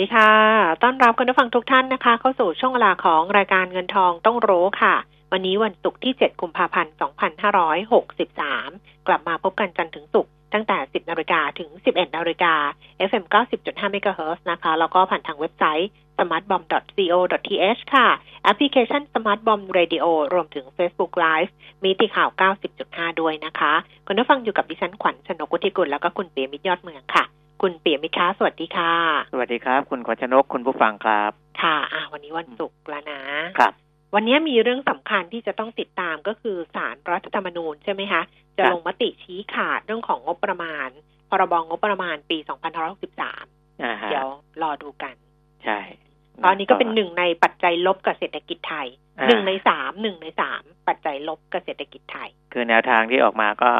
ดีค่ะ ต้อนรับคุณผู้ฟังทุกท่านนะคะ เข้าสู่ช่วงเวลาของรายการเงินทองต้องรู้ค่ะ วันนี้วันศุกร์ที่ 7 กุมภาพันธ์ 2563 กลับมาพบกันจันทร์ถึงศุกร์ตั้งแต่ 10 นาฬิกาถึง 11 นาฬิกา FM 90.5 MHz นะคะ แล้วก็ผ่านทางเว็บไซต์ smartbomb.co.th ค่ะ แอปพลิเคชัน Smart Bomb Radio รวมถึง Facebook Live มีติข่าว 90.5 ด้วยนะคะ คุณผู้ฟังอยู่กับดิฉันขวัญชนกุธิกุลแล้วก็คุณเปียมิตรยอดเมืองค่ะ คุณเปียมิตรคะสวัสดีค่ะ สวัสดีครับ คุณขวัญชนกคุณผู้ฟังครับ ค่ะอะ วันนี้วันศุกร์แล้วนะครับ วันนี้มีเรื่องสำคัญที่จะต้องติดตามก็คือสารรัฐธรรมนูญใช่ไหมคะ จะครับลงมติชี้ขาดเรื่องของงบประมาณ พรบงบประมาณปี 2563อ่าฮะเดี๋ยวรอดูกัน ใช่ เพราะอันนี้ก็เป็นหนึ่งในปัจจัยลบกับเศรษฐกิจไทยอ่าหนึ่งในสามหนึ่งในสามปัจจัยลบกับเศรษฐกิจไทย คือแนวทางที่ออกมาก็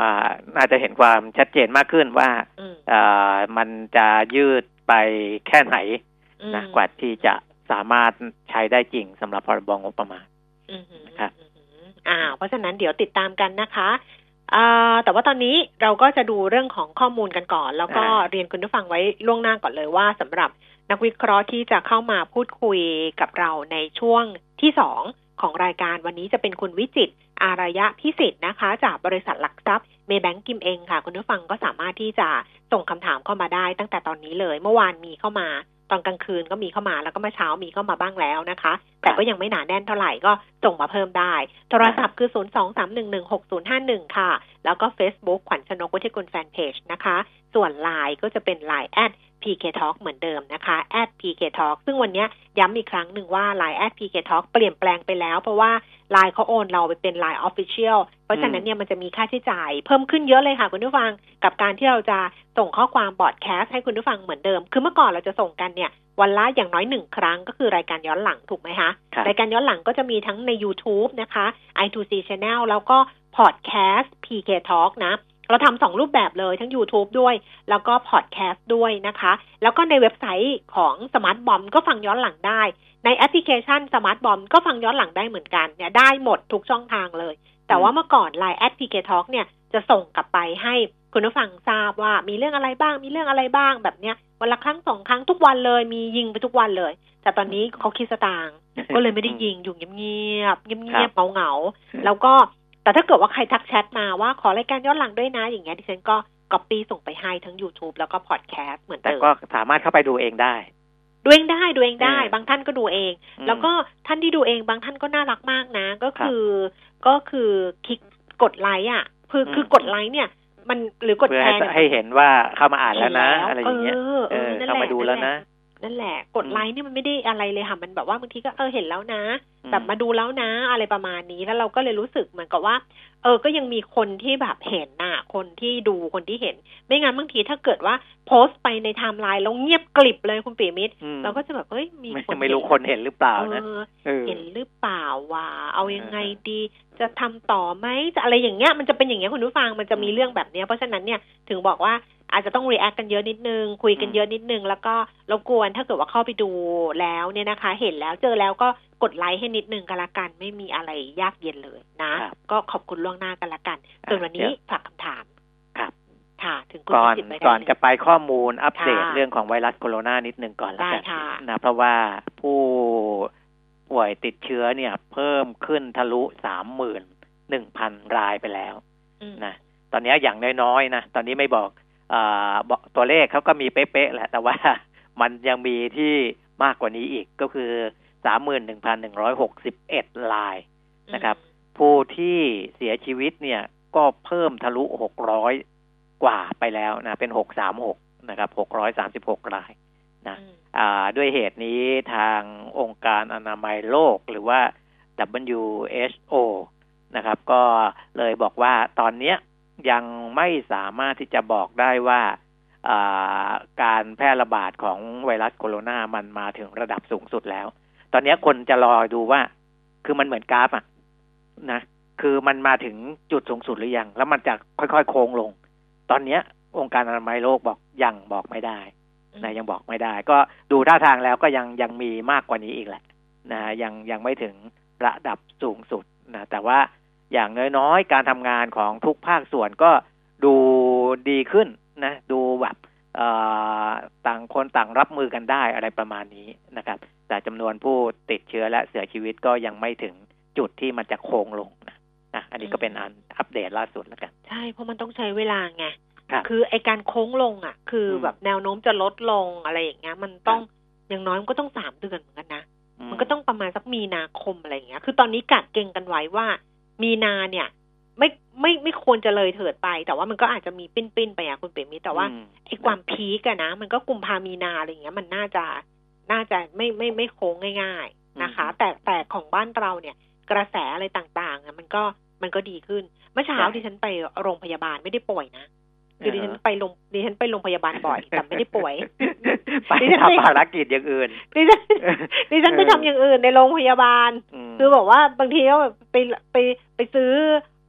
น่าจะเห็นความชัดเจนมากขึ้นว่าอืมเอ่อมันจะยืดไปแค่ไหนอืมนะกว่าที่จะสามารถใช้ได้จริงสำหรับพรบงบประมาณอืมหืมครับอืมหืมอ่าเพราะฉะนั้นเดี๋ยวติดตามกันนะคะอ่าแต่ว่าตอนนี้เราก็จะดูเรื่องของข้อมูลกันก่อน แล้วก็เรียนคุณผู้ฟังไว้ล่วงหน้าก่อนเลยว่าสำหรับ นักวิเคราะห์ที่จะเข้ามาพูดคุยกับเราในช่วงที่สองของรายการวันนี้จะเป็นคุณวิจิตอารยะพิสิทธิ์นะคะ จากบริษัทหลักทรัพย์เมย์แบงกิมเองค่ะ คุณผู้ฟังก็สามารถที่จะส่งคำถามเข้ามาได้ตั้งแต่ตอนนี้เลย เมื่อวานมีเข้ามา ตอนกลางคืนก็มีเข้ามาแล้วก็เมื่อเช้ามีเข้ามาบ้างแล้วนะคะ แต่ก็ยังไม่หนาแน่นเท่าไหร่ก็ส่งมาเพิ่มได้ โทรศัพท์คือ 0 2 3 1 1 6 0 5 1 ค่ะ แล้วก็ Facebook ขวัญชนกวุฒิกุลแฟนเพจนะคะ ส่วน Line ก็จะเป็น Line แอด PK Talk เหมือนเดิมนะคะ at PK Talk ซึ่งวันเนี้ยย้ำอีกครั้งหนึ่งว่า Line at PK Talk เปลี่ยนแปลงไปแล้ว เพราะว่า Line เขาโอนเราไปเป็น Line Official เพราะฉะนั้นเนี่ยมันจะมีค่าใช้จ่าย เพิ่มขึ้นเยอะเลยค่ะคุณผู้ฟังกับการที่เราจะส่งข้อความบอดแคสต์ให้คุณผู้ฟังเหมือนเดิม คือเมื่อก่อนเราจะส่งกันเนี่ยวันละอย่างน้อยหนึ่งครั้งก็คือรายการย้อนหลังถูกไหมคะครับรายการย้อนหลังก็จะมีทั้งใน YouTube นะคะ i2c Channel แล้วก็ Podcast PK Talk นะ เราทำสองรูปแบบเลยทั้ง YouTube ด้วย แล้วก็ Podcast ด้วยนะคะ แล้วก็ในเว็บไซต์ของ Smart Bomb ก็ฟังย้อนหลังได้ ในแอปพลิเคชัน Smart Bomb ก็ฟังย้อนหลังได้เหมือนกันเนี่ยได้หมดทุกช่องทางเลย แต่ว่าเมื่อก่อน Line at PK Talk เนี่ยจะส่งกลับไปให้คุณผู้ฟังทราบว่ามีเรื่องอะไรบ้าง มีเรื่องอะไรบ้างแบบเนี้ยวันละครั้งสองครั้งทุกวันเลย มียิงไปทุกวันเลย แต่ตอนนี้เขาคิดสตางค์ก็เลยไม่ได้ยิงอยู่เงียบๆเงียบๆเงาแล้วก็ แต่ถ้าเกิดว่าใครทักแชทมาว่าขอรายการย้อนหลังด้วยนะอย่างเงี้ยดิฉันก็ก๊อปปี้ส่งไปให้ทั้ง YouTube แล้วก็พอดแคสต์เหมือนแต่เดิมก็สามารถเข้าไปดูเองได้ ดูเองได้ดูเองได้เออบางท่านก็ดูเองอืมแล้วก็ท่านที่ดูเองบางท่านก็น่ารักมากนะ ก็คือก็คือคลิกกดไลค์อะคือคือมกดไลค์เนี่ย มันหรือกดเพื่อแชให้ร์เนี่ยให้เห็นว่าเข้ามาอ่านแล้วนะเห็อะไรอย่างเงี้ยเออเอเอออนั่นเข้าแหมาละดูแล้วนะ นั่นแหละ กดอืมไลค์นี่มันไม่ได้อะไรเลยค่ะ มันแบบว่าบางทีก็เออเห็นแล้วนะอืมแบบมาดูแล้วนะ อะไรประมาณนี้แล้วเราก็เลยรู้สึกเหมือนกับว่า เออก็ยังมีคนที่แบบเห็นน่ะ คนที่ดูคนที่เห็น ไม่งั้นบางทีถ้าเกิดว่าโพสต์ไปในไทม์ไลน์แล้วเงียบกริบเลยคุณปีมิตรอืมเราก็จะแบบเฮ้ยมีไม่คนไม่รู้เห็คนเห็นหรือเปล่าเอนะอเออเห็นหรือเปล่าว่า เอายังไงเออดีจะทำต่อไหมจะอะไรอย่างเงี้ยมันจะเป็นอย่างเงี้ยคุณผู้ฟังมันจะมีอืมเรื่องแบบเนี้ยเพราะฉะนั้นเนี่ยถึงบอกว่า อาจจะต้อง react กันเยอะนิดนึง คุยกันอืมเยอะนิดนึง แล้วก็รบกวนถ้าเกิดว่าเข้าไปดูแล้วเนี่ยนะคะ เห็นแล้วเจอแล้วก็กดไลค์ให้นิดนึงกันละกัน ไม่มีอะไรยากเย็นเลยนะครับก็ขอบคุณล่วงหน้ากันละกันส่วนวันนี้เดี๋ยวฝากคำถามครับค่ะ ถึงคุณก่อนพิสิทธิ์ไว้ได้ก่อนเลยจะไปข้อมูลอัปเดตค่ะเรื่องของไวรัสโคโรนานิดนึงก่อนแล้วกันได้ค่ะนะเพราะว่าผู้ป่วยติดเชื้อเนี่ย เพิ่มขึ้นทะลุสามหมื่นหนึ่งพันรายไปแล้วอืมนะตอนนี้อย่างน้อยๆนะ ตอนนี้ไม่บอกอาบอก ตัวเลขเขาก็มีเป๊ะๆแหละ แต่ว่ามันยังมีที่มากกว่านี้อีกก็คือสามหมื่นหนึ่งพันหนึ่งร้อยหกสิบเอ็ดรายนะครับ ผู้ที่เสียชีวิตเนี่ยก็เพิ่มทะลุหกร้อยกว่าไปแล้วนะ เป็นหกสามหกนะครับหกร้อยสามสิบหกรายนะอืมอ่าด้วยเหตุนี้ทางองค์การอนามัยโลกหรือว่า WHO นะครับ ก็เลยบอกว่าตอนเนี้ย ยังไม่สามารถที่จะบอกได้ว่าอ่าการแพร่ระบาดของไวรัสโคโรนามันมาถึงระดับสูงสุดแล้ว ตอนเนี้ยคนจะรอดูว่า คือมันเหมือนกราฟอะนะ คือมันมาถึงจุดสูงสุดหรือยัง แล้วมันจะค่อยๆโค้งลง ตอนเนี้ย องค์การอนามัยโลกบอกยังบอกไม่ได้นะยังบอกไม่ได้ ก็ดูท่าทางแล้วก็ยังยังมีมากกว่านี้อีกแหละ นะยังยังไม่ถึงระดับสูงสุดนะแต่ว่า อย่างน้อยๆ การทำงานของทุกภาคส่วนก็ดูดีขึ้นนะ ดูแบบต่างคนต่างรับมือกันได้อะไรประมาณนี้นะครับ แต่จำนวนผู้ติดเชื้อและเสียชีวิตก็ยังไม่ถึงจุดที่มันจะโค้งลงนะนะอันนี้ก็เป็นอันอัปเดตล่าสุดแล้วกัน ใช่ เพราะมันต้องใช้เวลาไงครับคือไอการโค้งลงอะ คืออมแบบแนวโน้มจะลดลงอะไรอย่างเงี้ย มันต้องอย่างน้อยมันก็ต้องสามเดือนเหมือนกันนะอืมันก็ต้องประมาณสักมีนาคมอะไรอย่างเงี้ย คือตอนนี้กะเก่งกันไว้ว่า มีนาเนี่ย ไม่ไม่ไม่ควรจะเลยเถิดไป แต่ว่ามันก็อาจจะมีปิ้นปิ้นๆไปอะคุณเป๋มิแต่ว่าอืมไอ้ความพีกอะนะ มันก็กุมภามีนาอะไรอย่างเงี้ย มันน่าจะน่าจะไม่ไม่ไม่โค้งง่าย ๆนะคะ แต่แต่ของบ้านเราเนี่ย กระแสอะไรต่างๆอะมันก็มันก็ดีขึ้น เมื่อเช้าใช่ดิฉันไปโรงพยาบาลไม่ได้ป่วยนะ คือดิฉันเออไปโรงดิฉันไปโรงพยาบาลบ่อยแต่ไม่ได้ป่วยไปดิฉันไม่ทำภารกิจอย่างอื่นดิฉันดิฉันไปทำอย่างอื่นในโรงพยาบาลมคือบอกว่าบางทีก็แบบไปไปไปซื้อ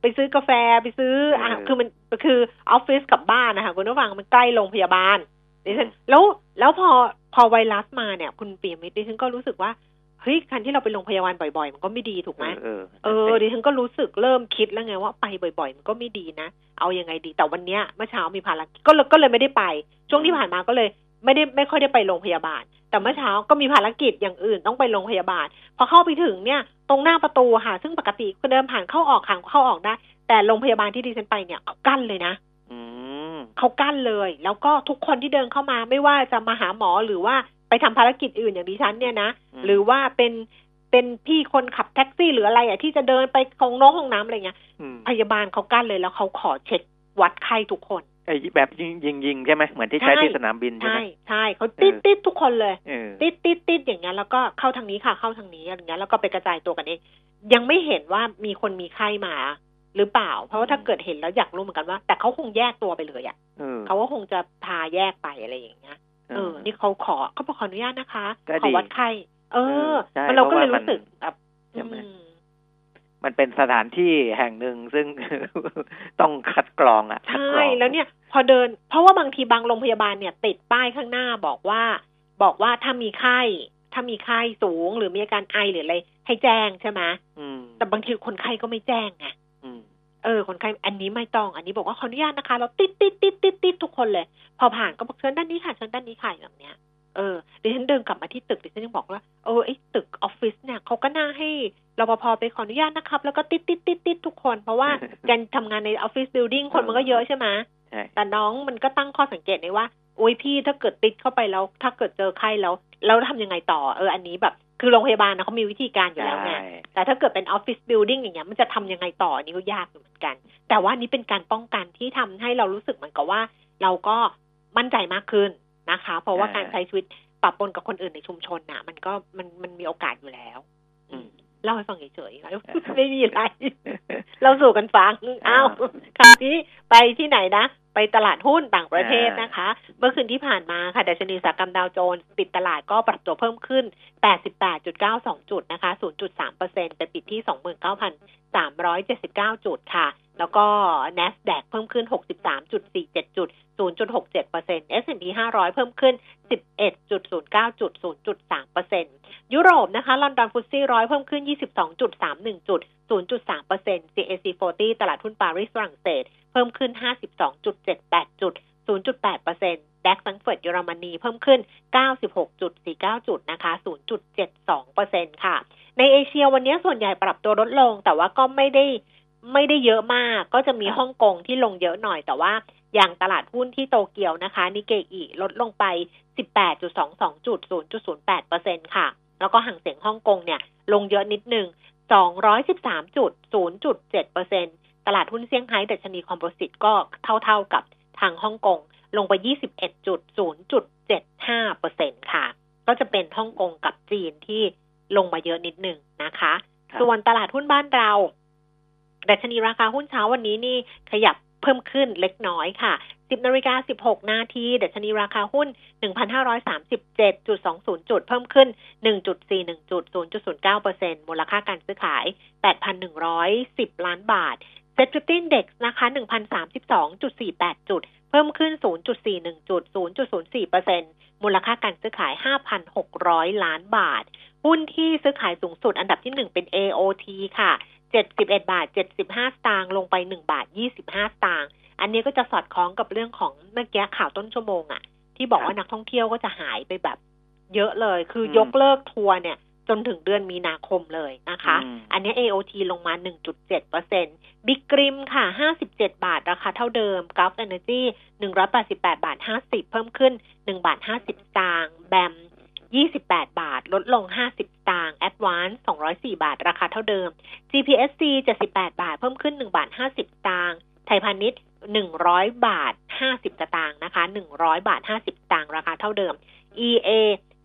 ไปซื้อกาแฟไปซื้ออะเออคือมันคือออฟฟิศกับบ้านนะคะคุณผู้ฟังมันใกล้โรงพยาบาลดิฉันอืมแล้วแล้วพอพอไวรัสมาเนี่ย คุณเปียมิตรดิฉันก็รู้สึกว่า เฮ้ยการที่เราไปโรงพยาบาลบ่อยๆ มันก็ไม่ดีถูกไหมเออเออดิฉันก็รู้สึกเริ่มคิดแล้วไงว่าไปบ่อยๆ มันก็ไม่ดีนะ เอายังไงดีแต่วันเนี้ยเมื่อเช้ามีภารกิจก็เลยก็เลยไม่ได้ไป ช่วงที่ผ่านมาก็เลยไม่ได้ไม่ค่อยได้ไปโรงพยาบาล แต่เมื่อเช้าก็มีภารกิจอย่างอื่นต้องไปโรงพยาบาล พอเข้าไปถึงเนี่ย ตรงหน้าประตูค่ะ ซึ่งปกติคนเดินผ่านเข้าออกขังเข้าออกได้ แต่โรงพยาบาลที่ดิฉันไปเนี่ยเขากั้นเลยนะอืมเขากั้นเลย แล้วก็ทุกคนที่เดินเข้ามาไม่ว่าจะมาหาหมอหรือว่า ไปทำภารกิจอื่นอย่างดิฉันเนี่ยนะหรือว่าเป็นเป็นพี่คนขับแท็กซี่หรืออะไรอะที่จะเดินไปของน้องห้องน้ำอะไรเงี้ยอืมพยาบาลเขากั้นเลยแล้วเขาขอเช็ควัดไข้ทุกคนไอ้แบบยิงยิงยิงใช่ไหมเหมือนที่ใช้ใช่ที่สนามบินใช่ไหใช่มใช่เขาติดเออติดทุกคนเลยเออติดติดติดอย่างเงี้ยแล้วก็เข้าทางนี้ค่ะเข้าทางนี้อะไรเงี้ยแล้วก็ไปกระจายตัวกันเอง ยังไม่เห็นว่ามีคนมีไข้มาหรือเปล่า เพราะว่าถ้าเกิดเห็นแล้วอยากรู้เหมือนกันว่า แต่เขาคงแยกตัวไปเลยอะเออเขาก็คงจะพาแยกไปอะไรอย่างเงี้ย เออ นี่เขาขอเขาบอกขออนุญาตนะคะก็ขอดีวัดไข้ เออใช่มันเราก็เลยเพราะว่ามันรู้สึกแบบใช่ไหมอืมมันเป็นสถานที่แห่งหนึ่งซึ่งต้องคัดกรองอะคัดใช่กรองแล้วเนี่ย พอเดิน เพราะว่าบางทีบางโรงพยาบาลเนี่ย ติดป้ายข้างหน้าบอกว่า บอกว่าถ้ามีไข้ ถ้ามีไข้สูงหรือมีอาการไอหรืออะไรให้แจ้งใช่ไหมอืมแต่บางทีคนไข้ก็ไม่แจ้งไงอืม เออคนไข้อันนี้ไม่ต้อง อันนี้บอกว่าขออนุญาตนะคะ เราติดติดติดติดติดทุกคนเลย พอผ่านก็บอกเชิญด้านนี้ค่ะเชิญด้านนี้ค่ะอย่างเนี้ยเออดิฉันเดินกลับมาที่ตึกดิฉันยังบอกว่าเออไอ้ตึกออฟฟิศเนี่ยเขาก็น่าให้รปภไปขออนุญาตนะครับ แล้วก็ติดติดติดติดทุกคน เพราะว่าการทำงานใน office building คนมันก็เยอะใช่ไหมใช่แต่น้องมันก็ตั้งข้อสังเกตในว่าโอ้ยพี่ถ้าเกิดติดเข้าไปแล้ว ถ้าเกิดเจอไข้แล้ว แล้วทำยังไงต่อ เอออันนี้แบบ คือโรงพยาบาลนะเขามีวิธีการอยู่แล้วไงใช่แต่ถ้าเกิดเป็น office building อย่างเงี้ยมันจะทำยังไงต่ออันนี้ก็ยากอยู่เหมือนกัน แต่ว่านี่เป็นการป้องกันที่ทำให้เรารู้สึกเหมือนกับว่า เราก็มั่นใจมากขึ้นนะคะ เพราะว่าการใช้ชีวิตปะปนกับคนอื่นในชุมชนน่ะ มันก็มันมันมีโอกาสอยู่แล้วอืมเล่าให้ฟังเฉยๆค่ะไม่มีอะไร เราสู่กันฟังอ้าวคราวนี้ไปที่ไหนนะ ไปตลาดหุ้นต่างประเทศนะคะ เมื่อคืนที่ผ่านมาค่ะดัชนีอุตสาหกรรมดาวโจนส์ปิดตลาดก็ปรับตัวเพิ่มขึ้น 88.92 จุดนะคะ 0.3เปอร์เซ็นต์ไปปิดที่ 29,379 จุดค่ะ แล้วก็ NASDAQ เพิ่มขึ้น 63.47 จุด 0.67เปอร์เซ็นต์ S&P 500 เพิ่มขึ้น 11.09 จุด 0.3เปอร์เซ็นต์ยุโรปนะคะ ลอนดอน FTSE ร้อยเพิ่มขึ้น 22.31 จุด 0.3เปอร์เซ็นต์ CAC 40 ตลาดหุ้นปารีสฝรั่งเศส เพิ่มขึ้น 52.78 จุด 0.8เปอร์เซ็นต์ DAX แฟรงก์เฟิร์ตเยอรมนีเพิ่มขึ้น 96.49 จุดนะคะ 0.72เปอร์เซ็นต์ค่ะ ในเอเชียวันนี้ส่วนใหญ่ปรับตัวลดลง แต่ว่าก็ไม่ได้ไม่ได้เยอะมาก ก็จะมีฮ่องกงที่ลงเยอะหน่อย แต่ว่าอย่างตลาดหุ้นที่โตเกียวนะคะนิเกอีลดลงไป 18.22 จุด 0.08เปอร์เซ็นค่ะ แล้วก็ห่างเสียงฮ่องกงเนี่ยลงเยอะนิดนึง213จุด0.7เปอร์เซ็นต ลาดหุ้นเซี่ยงไฮ้ดัชนีคอมโพสิตก็เท่าๆกับทางฮ่องกงลงไป 21จุด0.75เปอร์เซ็นค่ะ ก็จะเป็นฮ่องกงกับจีนที่ลงมาเยอะนิดนึงนะคะครับส่วนตลาดหุ้นบ้านเราดัชนีราคาหุ้นเช้าวันนี้นี่ขยับเพิ่มขึ้นเล็กน้อยค่ะ 10นาฬิกา16 นาทีดัชนีราคาหุ้น 1,537.20 จุด เพิ่มขึ้น 1.41จุด0.09%มูลค่าการซื้อขาย 8,110 ล้านบาท SET Fifty Index นะคะ1,032.48จุดสี่แปดจุด เพิ่มขึ้น0.41จุดสี่หนึ่งจุดศูนย์จุดศูนย์สี่เปอร์เซ็นมูลค่าการซื้อขาย5,600ล้านบาท หุ้นที่ซื้อขายสูงสุดอันดับที่1เป็น AOT ค่ะ71บเอ็ดบาท75สตางค์ลงไป1บาท25สตางค์อันนี้ก็จะสอดคล้องกับเรื่องของเมื่อกี้ข่าวต้นชั่วโมงอะ่ะ ที่บอกว่านักท่องเที่ยวก็จะหายไปแบบ เยอะเลย คือยกเลิกทัวร์เนี่ย จนถึงเดือนมีนาคมเลยนะคะอืมอันนี้ AOT ลงมา 1.7เปอร์เซ็นต์บิ๊กกริมค่ะ 57 บาท ราคาเท่าเดิม Gulf Energy 188 บาท 50 เพิ่มขึ้น 1 บาท 50สตางค์แบม 28 บาท ลดลง 50สตางค์ Advance 204 บาท ราคาเท่าเดิม GPSC 78 บาท เพิ่มขึ้น 1 บาท 50สตางค์ไทยพาณิชย์ 100 บาท 50สตางค์นะคะ 100 บาท 50สตางค์ราคาเท่าเดิม EA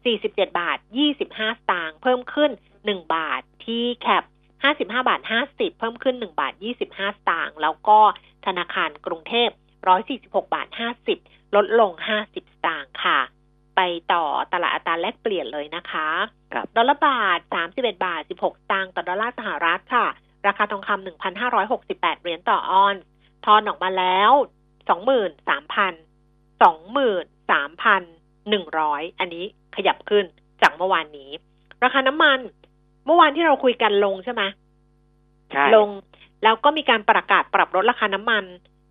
47 บาท 25 สตางค์เพิ่มขึ้น 1 บาท TCAP 55 บาท 50 เพิ่มขึ้น 1 บาท 25 สตางค์แล้วก็ธนาคารกรุงเทพ 146 บาท 50 ลดลง 50 สตางค์ค่ะ ไปต่อตลาดอัตราแลกเปลี่ยนเลยนะคะครับดอลลาร์บาท 31 บาท 16 สตางค์ต่อดอลลาร์สหรัฐค่ะ ราคาทองคำ1,568 เหรียญต่อออนซ์ทอนออกมาแล้ว 23,000 23,100 อันนี้ขยับขึ้นจากเมื่อวานนี้ ราคาน้ำมัน เมื่อวานที่เราคุยกันลงใช่ไหมใช่ลงแล้วก็มีการประกาศปรับลดราคาน้ำมัน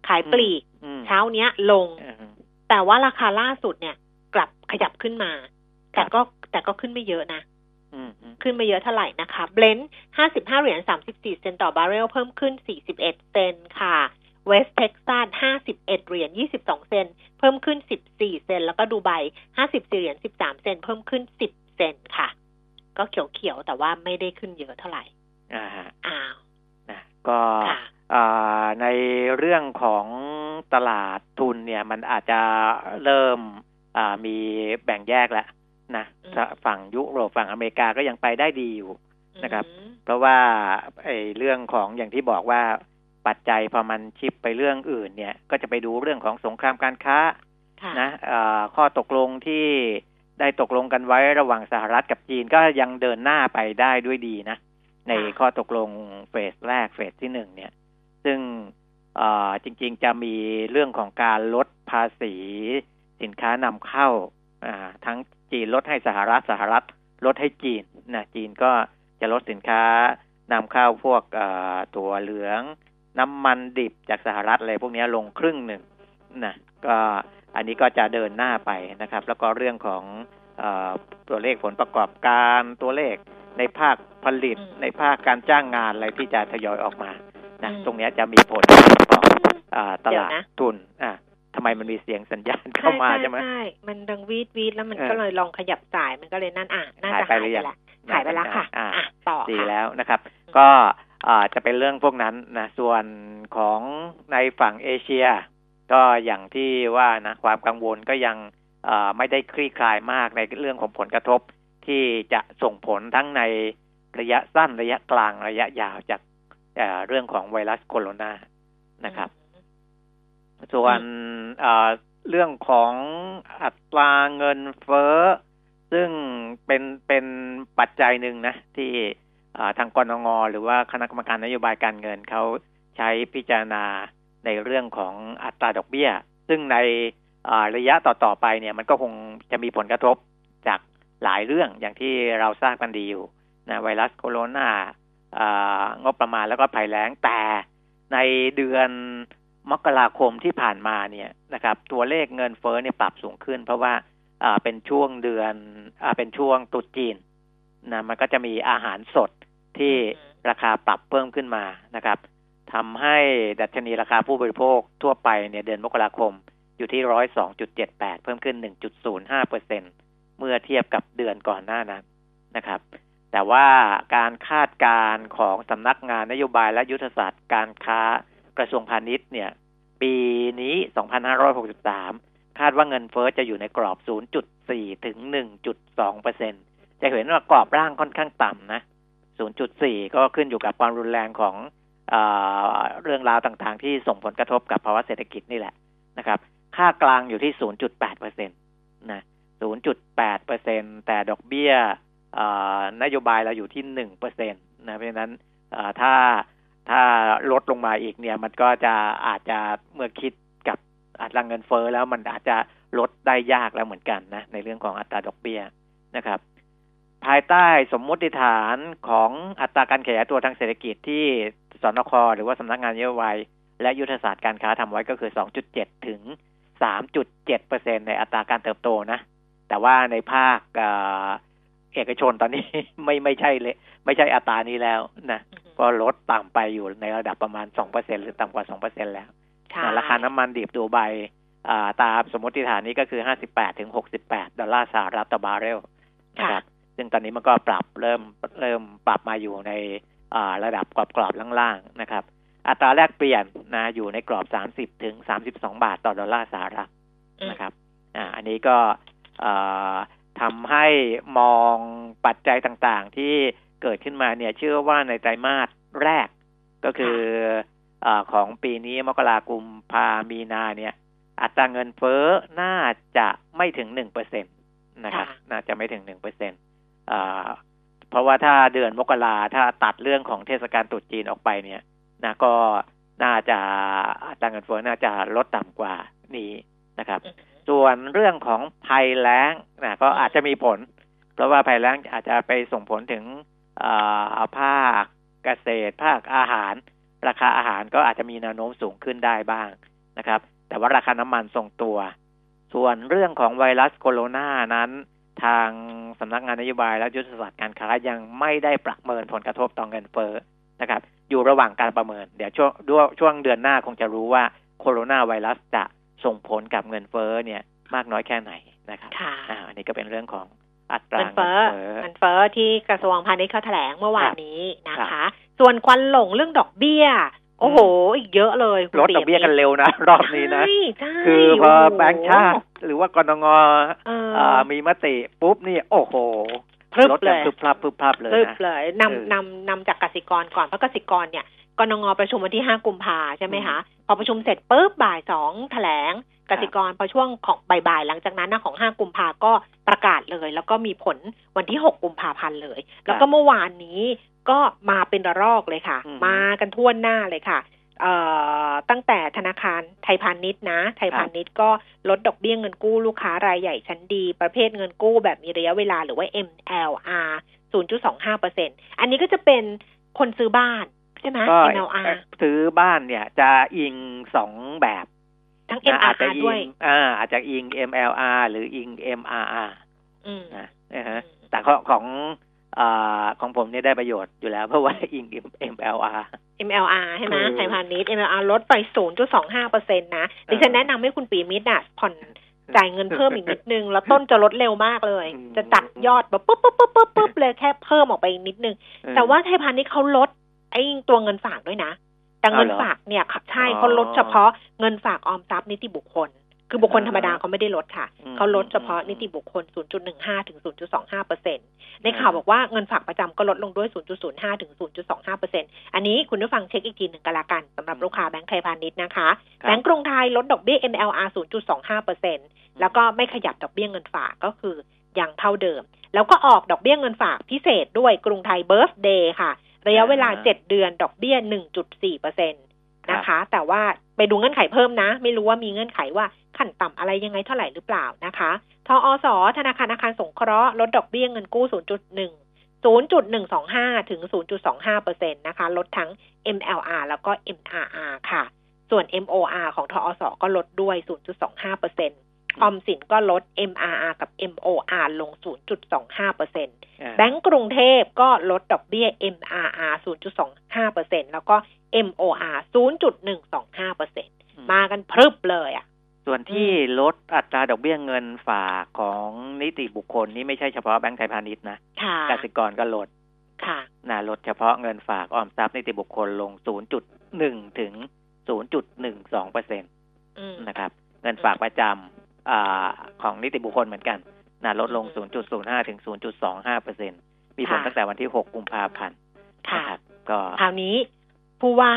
ขายปลีกอืมเช้าเนี้ยลงอืมแต่ว่าราคาล่าสุดเนี่ย กลับขยับขึ้นมาครัแต่บก็แต่ก็ขึ้นไม่เยอะนะอืมอืมขึ้นมาเยอะเท่าไหร่นะคะ Brent 55เหรียญ34เซนต์ต่อบาร์เรลเพิ่มขึ้น41เซนต์ค่ะ West Texas 51เหรียญ22เซนต์เพิ่มขึ้น14เซนต์แล้วก็ดูไบ54เหรียญ13เซนต์เพิ่มขึ้น10เซนต์ค่ะ ก็เขียวๆ แต่ว่าไม่ได้ขึ้นเยอะเท่าไหร่ อ่าฮะอ้าวนะก็ค่ะอ่าในเรื่องของตลาดทุนเนี่ย มันอาจจะเริ่มอ่ามีแบ่งแยกแล้วนะอืมถ้าฝั่งยุโรปฝั่งอเมริกาก็ยังไปได้ดีอยู่นะครับอืมเพราะว่าไอ้เรื่องของอย่างที่บอกว่า ปัจจัยพอมันชิปไปเรื่องอื่น เนี่ย ก็จะไปดูเรื่องของสงครามการค้าค่ะนะเอ่อข้อตกลงที่ได้ตกลงกันไว้ระหว่างสหรัฐกับจีนก็ยังเดินหน้าไปได้ด้วยดีนะ ในข้อตกลงเฟสแรกเฟสที่หนึ่งเนี่ย ซึ่งเอ่อจริงๆจะมีเรื่องของการลดภาษีสินค้านำเข้าอ่าทั้งจีนลดให้สหรัฐสหรัฐลดให้จีนนะจีนก็จะลดสินค้านำเข้าพวกเอ่อถั่วเหลือง น้ำมันดิบจากสหรัฐอะไรพวกนี้ลงครึ่งหนึ่งนะก็อันนี้ก็จะเดินหน้าไปนะครับ แล้วก็เรื่องของเออตัวเลขผลประกอบการตัวเลขในภาคผลิตอืมในภาคการจ้างงานอะไรที่จะทยอยออกมานะอืมตรงเนี้ยจะมีผลต่ออ่าตลาดเดี๋ยวนะทุนอะทำไมมันมีเสียงสัญญาณเข้ามาใช่ไหมใช่ มันดังวีดวีดแล้วมันเออก็เลยลองขยับสายมันก็เลยนั่นอะน่าจะหายไปหายหรือไปยังละหายไปแล้วค่ะ อ่าอะต่อดีค่ะแล้วนะครับ ก็ อาจจะเป็นเรื่องพวกนั้นนะส่วนของในฝั่งเอเชีย ก็อย่างที่ว่านะความกังวลก็ยังไม่ได้คลี่คลายมากในเรื่องของผลกระทบที่จะส่งผลทั้งในระยะสั้นระยะกลางระยะยาวจากเรื่องของไวรัสโคโรนานะครับ ส่วนเรื่องของอัตราเงินเฟ้อ ซึ่งเป็นเป็นปัจจัยหนึ่งนะ ที่ ทางกรงงหรือว่าคณะกรรมการนโยบายการเงินเขาใช้พิจารณาในเรื่องของอัตราดอกเบี้ย ซึ่งในระยะต่อๆไปเนี่ยมันก็คงจะมีผลกระทบจากหลายเรื่องอย่างที่เราทราบกันดีอยู่นะไวรัสโคโรนาเอ่องบประมาณแล้วก็ภัยแล้งแต่ในเดือนมกราคมที่ผ่านมาเนี่ยนะครับ ตัวเลขเงินเฟ้อเนี่ยปรับสูงขึ้น เพราะว่าเป็นช่วงเดือนอเป็นช่วงตรุษจีนนะมันก็จะมีอาหารสด ที่ราคาปรับเพิ่มขึ้นมานะครับทำให้ดัชนีราคาผู้บริโภคทั่วไปเนี่ยเดือนมกราคมอยู่ที่ร้อยสองจุดเจ็ดแปดเพิ่มขึ้นหนึ่งจุดศูนย์ห้าเปอร์เซ็นเมื่อเทียบกับเดือนก่อนหน้านั้นนะครับ แต่ว่าการคาดการณ์ของสำนักงานนโยบายและยุทธศาสตร์การค้ากระทรวงพาณิชย์เนี่ย ปีนี้ 2563 คาดว่าเงินเฟ้อจะอยู่ในกรอบ 0.4 ถึง 1.2เปอร์เซ็นจะเห็นว่ากรอบร่างค่อนข้างต่ำนะ 0.4 ก็ขึ้นอยู่กับความรุนแรงของเอเรื่องราวต่างๆ ที่ส่งผลกระทบกับภาวะเศรษฐกิจนี่แหละนะครับ ค่ากลางอยู่ที่ 0.8เปอร์เซ็นตนะ 0.8เปอร์เซ็นแต่ดอกเบี้ยนโยบายเราอยู่ที่ 1เปอร์เซ็นตนะเพราะฉะนั้นถ้าถ้าลดลงมาอีกเนี่ยมันก็จะอาจจะเมื่อคิดกับอัตราเงินเฟ้อแล้วมันอาจจะลดได้ยากแล้วเหมือนกันนะในเรื่องของอัตราดอกเบี้ยนะครับ ภายใต้สมมติฐานของอัตราการขยายตัวทางเศรษฐกิจที่สนคหรือว่าสำนักงานนโยบายและยุทธศาสตร์การค้าทำไว้ก็คือ 2.7 ถึง 3.7เปอร์เซ็นในอัตราการเติบโตนะ แต่ว่าในภาคเอกชนตอนนี้ไม่ไม่ใช่เลย ไม่ใช่อัตรานี้แล้วนะก็ลดต่ำไปอยู่ในระดับประมาณ2เปอร์เซ็นหรือต่ำกว่า2เปอร์เซ็นแล้วราคาน้ำมันดิบดูใบตามสมมติฐานนี้ก็คือ 58ถึง68 ดอลลาร์สหรัฐต่อบาร์เรลนะครับ ซึ่งตอนนี้มันก็ปรับเริ่มเริ่มปรับมาอยู่ในระดับกรอบกรอบล่างๆนะครับ อัตราแลกเปลี่ยนนะอยู่ในกรอบ30ถึง32บาทต่อดอลลาร์สหรัฐนะครับ อ่า อันนี้ก็ทำให้มองปัจจัยต่างๆ ที่เกิดขึ้นมาเนี่ย เชื่อว่าในไตรมาสแรกก็คืออของปีนี้มกราคมพามีนาเนี่ย อัตราเงินเฟ้อน่าจะไม่ถึงหนึ่งเปอร์เซ็นตนะครับ น่าจะไม่ถึงหนึ่งเปอร์เซ็นต เพราะว่าถ้าเดือนมกราถ้าตัดเรื่องของเทศกาลตรุษจีนออกไปเนี่ยนะก็น่าจะอัตราเงินเฟ้อน่าจะลดต่ำกว่านี้นะครับ ส่วนเรื่องของภัยแล้งนะก็อาจจะมีผล เพราะว่าภัยแล้งอาจจะไปส่งผลถึงภาคเกษตร ภาคอาหาร ราคาอาหารก็อาจจะมีแนวโน้มสูงขึ้นได้บ้างนะครับ แต่ว่าราคาน้ำมันทรงตัว ส่วนเรื่องของไวรัสโคโรนานั้น ทางสำนักงานนโยบายและยุทธศาสตร์การค้ายังไม่ได้ประเมินผลกระทบต่อเงินเฟ้อนะครับ อยู่ระหว่างการประเมิน เดี๋ยวช่วงด้วยช่วงเดือนหน้าคงจะรู้ว่าโคโรนาไวรัสจะส่งผลกับเงินเฟ้อเนี่ยมากน้อยแค่ไหนนะครับอ่าอันนี้ก็เป็นเรื่องของอัตราเงินเฟ้อเงินเฟ้อที่กระทรวงพาณิชย์เขาแถลงเมื่อวานนี้นะคะ ส่วนควันหลงเรื่องดอกเบี้ย โอ้โห อีกเยอะเลยลดดอกเบี้ยกันเร็วนะ รอบนี้นะ คือพอแบงค์ชาติหรือว่ากรงง มีมติปุ๊บนี่โอ้โหลดเลยพึบพลับพึบพลับเลยนะเลยนำนำนำจากกสิกรก่อนเพราะกสิกรเนี่ยกรงงประชุมวันที่ห้ากุมภาใช่ไหมคะพอประชุมเสร็จปุ๊บบ่ายสองแถลงกสิกรพอช่วงของบ่ายๆหลังจากนั้นนะของห้ากุมภาก็ประกาศเลย แล้วก็มีผลวันที่หกกุมภาพันธ์เลย แล้วก็เมื่อวานนี้ก็มาเป็นระลอกเลยค่ะ มากันทั่วหน้าเลยค่ะ ตั้งแต่ธนาคารไทยพาณิชย์นะ ไทยพาณิชย์ก็ลดดอกเบี้ยเงินกู้ลูกค้ารายใหญ่ชั้นดี ประเภทเงินกู้แบบมีระยะเวลาหรือว่า MLR 0.25เปอร์เซ็นอันนี้ก็จะเป็นคนซื้อบ้านใช่ไหม MLR ซื้อบ้านเนี่ยจะอิงสองแบบทั้ง MRR ด้วยอ่าอาจจะอิง MLR หรืออิง MRR นะนะฮะแต่ของ อ่าของผมเนี่ยได้ประโยชน์อยู่แล้ว เพราะว่าอิง MLR MLR ใช่ไหมไทยพาณิชย์ MLR ลดไป 0.25เปอร์เซ็นต์นะ ดิฉันแนะนำให้คุณปีมิตรอะผ่อนจ่ายเงินเพิ่มอีกนิดนึง แล้วต้นจะลดเร็วมากเลย จะจัดยอดแบบปุ๊บปุ๊บปุ๊บปุ๊บปุ๊บเลยแค่เพิ่มออกไปนิดนึง แต่ว่าไทยพาณิชย์เขาลดไอ้ตัวเงินฝากด้วยนะ แต่เงินฝากเนี่ยใช่เขาลดเฉพาะเงินฝากออมทรัพย์นิติบุคคล คือบุคคลธรรมดาเขาไม่ได้ลดค่ะ เขาลดเฉพาะนิติบุคคล 0.15 ถึง 0.25เปอร์เซ็นต์ในข่าวบอกว่าเงินฝากประจำก็ลดลงด้วย 0.05 ถึง 0.25เปอร์เซ็นต์อันนี้คุณผู้ฟังเช็คอีกทีหนึ่งกันละกันสำหรับลูกค้าแบงก์ไทยพาณิชย์นะคะ แบงก์กรุงไทยลดดอกเบี้ย MLR 0.25เปอร์เซ็นต์แล้วก็ไม่ขยับดอกเบี้ยเงินฝากก็คือยังเท่าเดิม แล้วก็ออกดอกเบี้ยเงินฝากพิเศษด้วยกรุงไทย Birthday ค่ะ ระยะเวลา 7 เดือนดอกเบี้ย 1.4เปอร์เซ็นต์ นะคะ แต่ว่าไปดูเงื่อนไขเพิ่มนะ ไม่รู้ว่ามีเงื่อนไขว่าขั้นต่ำอะไรยังไงเท่าไหร่หรือเปล่านะคะทอสธนาคารอาคารสงเคราะห์ลดดอกเบี้ยเงินกู้ 0.1 0.125 ถึง 0.25เปอร์เซ็นต์นะคะ ลดทั้ง MLR แล้วก็ MRR ค่ะ ส่วน MOR ของทอสก็ลดด้วย 0.25เปอร์เซ็นต์ออมสินก็ลด MRR กับ MOR ลง 0.25เปอร์เซ็นต์แบงก์กรุงเทพก็ลดดอกเบี้ย MRR 0.25เปอร์เซ็นต์แล้วก็ MOR 0.125เปอร์เซ็นต์มากันพรึบเลยอะส่วนที่ลดอัตราดอกเบี้ยเงินฝากของนิติบุคคลนี่ไม่ใช่เฉพาะแบงก์ไทยพาณิชย์นะกสิกรก็ลดค่ะนะลดเฉพาะเงินฝากออมทรัพย์นิติบุคคลลง 0.1 ถึง 0.12เปอร์เซ็นต์นะครับ เงินฝากประจำอของนิติบุคคลเหมือนกันนะลดลง 0.05 ถึง 0.25เปอร์เซ็นต์มีผลตั้งแต่วันที่ 6 กุมภาพันธ์ค่ะก็คราวนี้ ผู้ว่า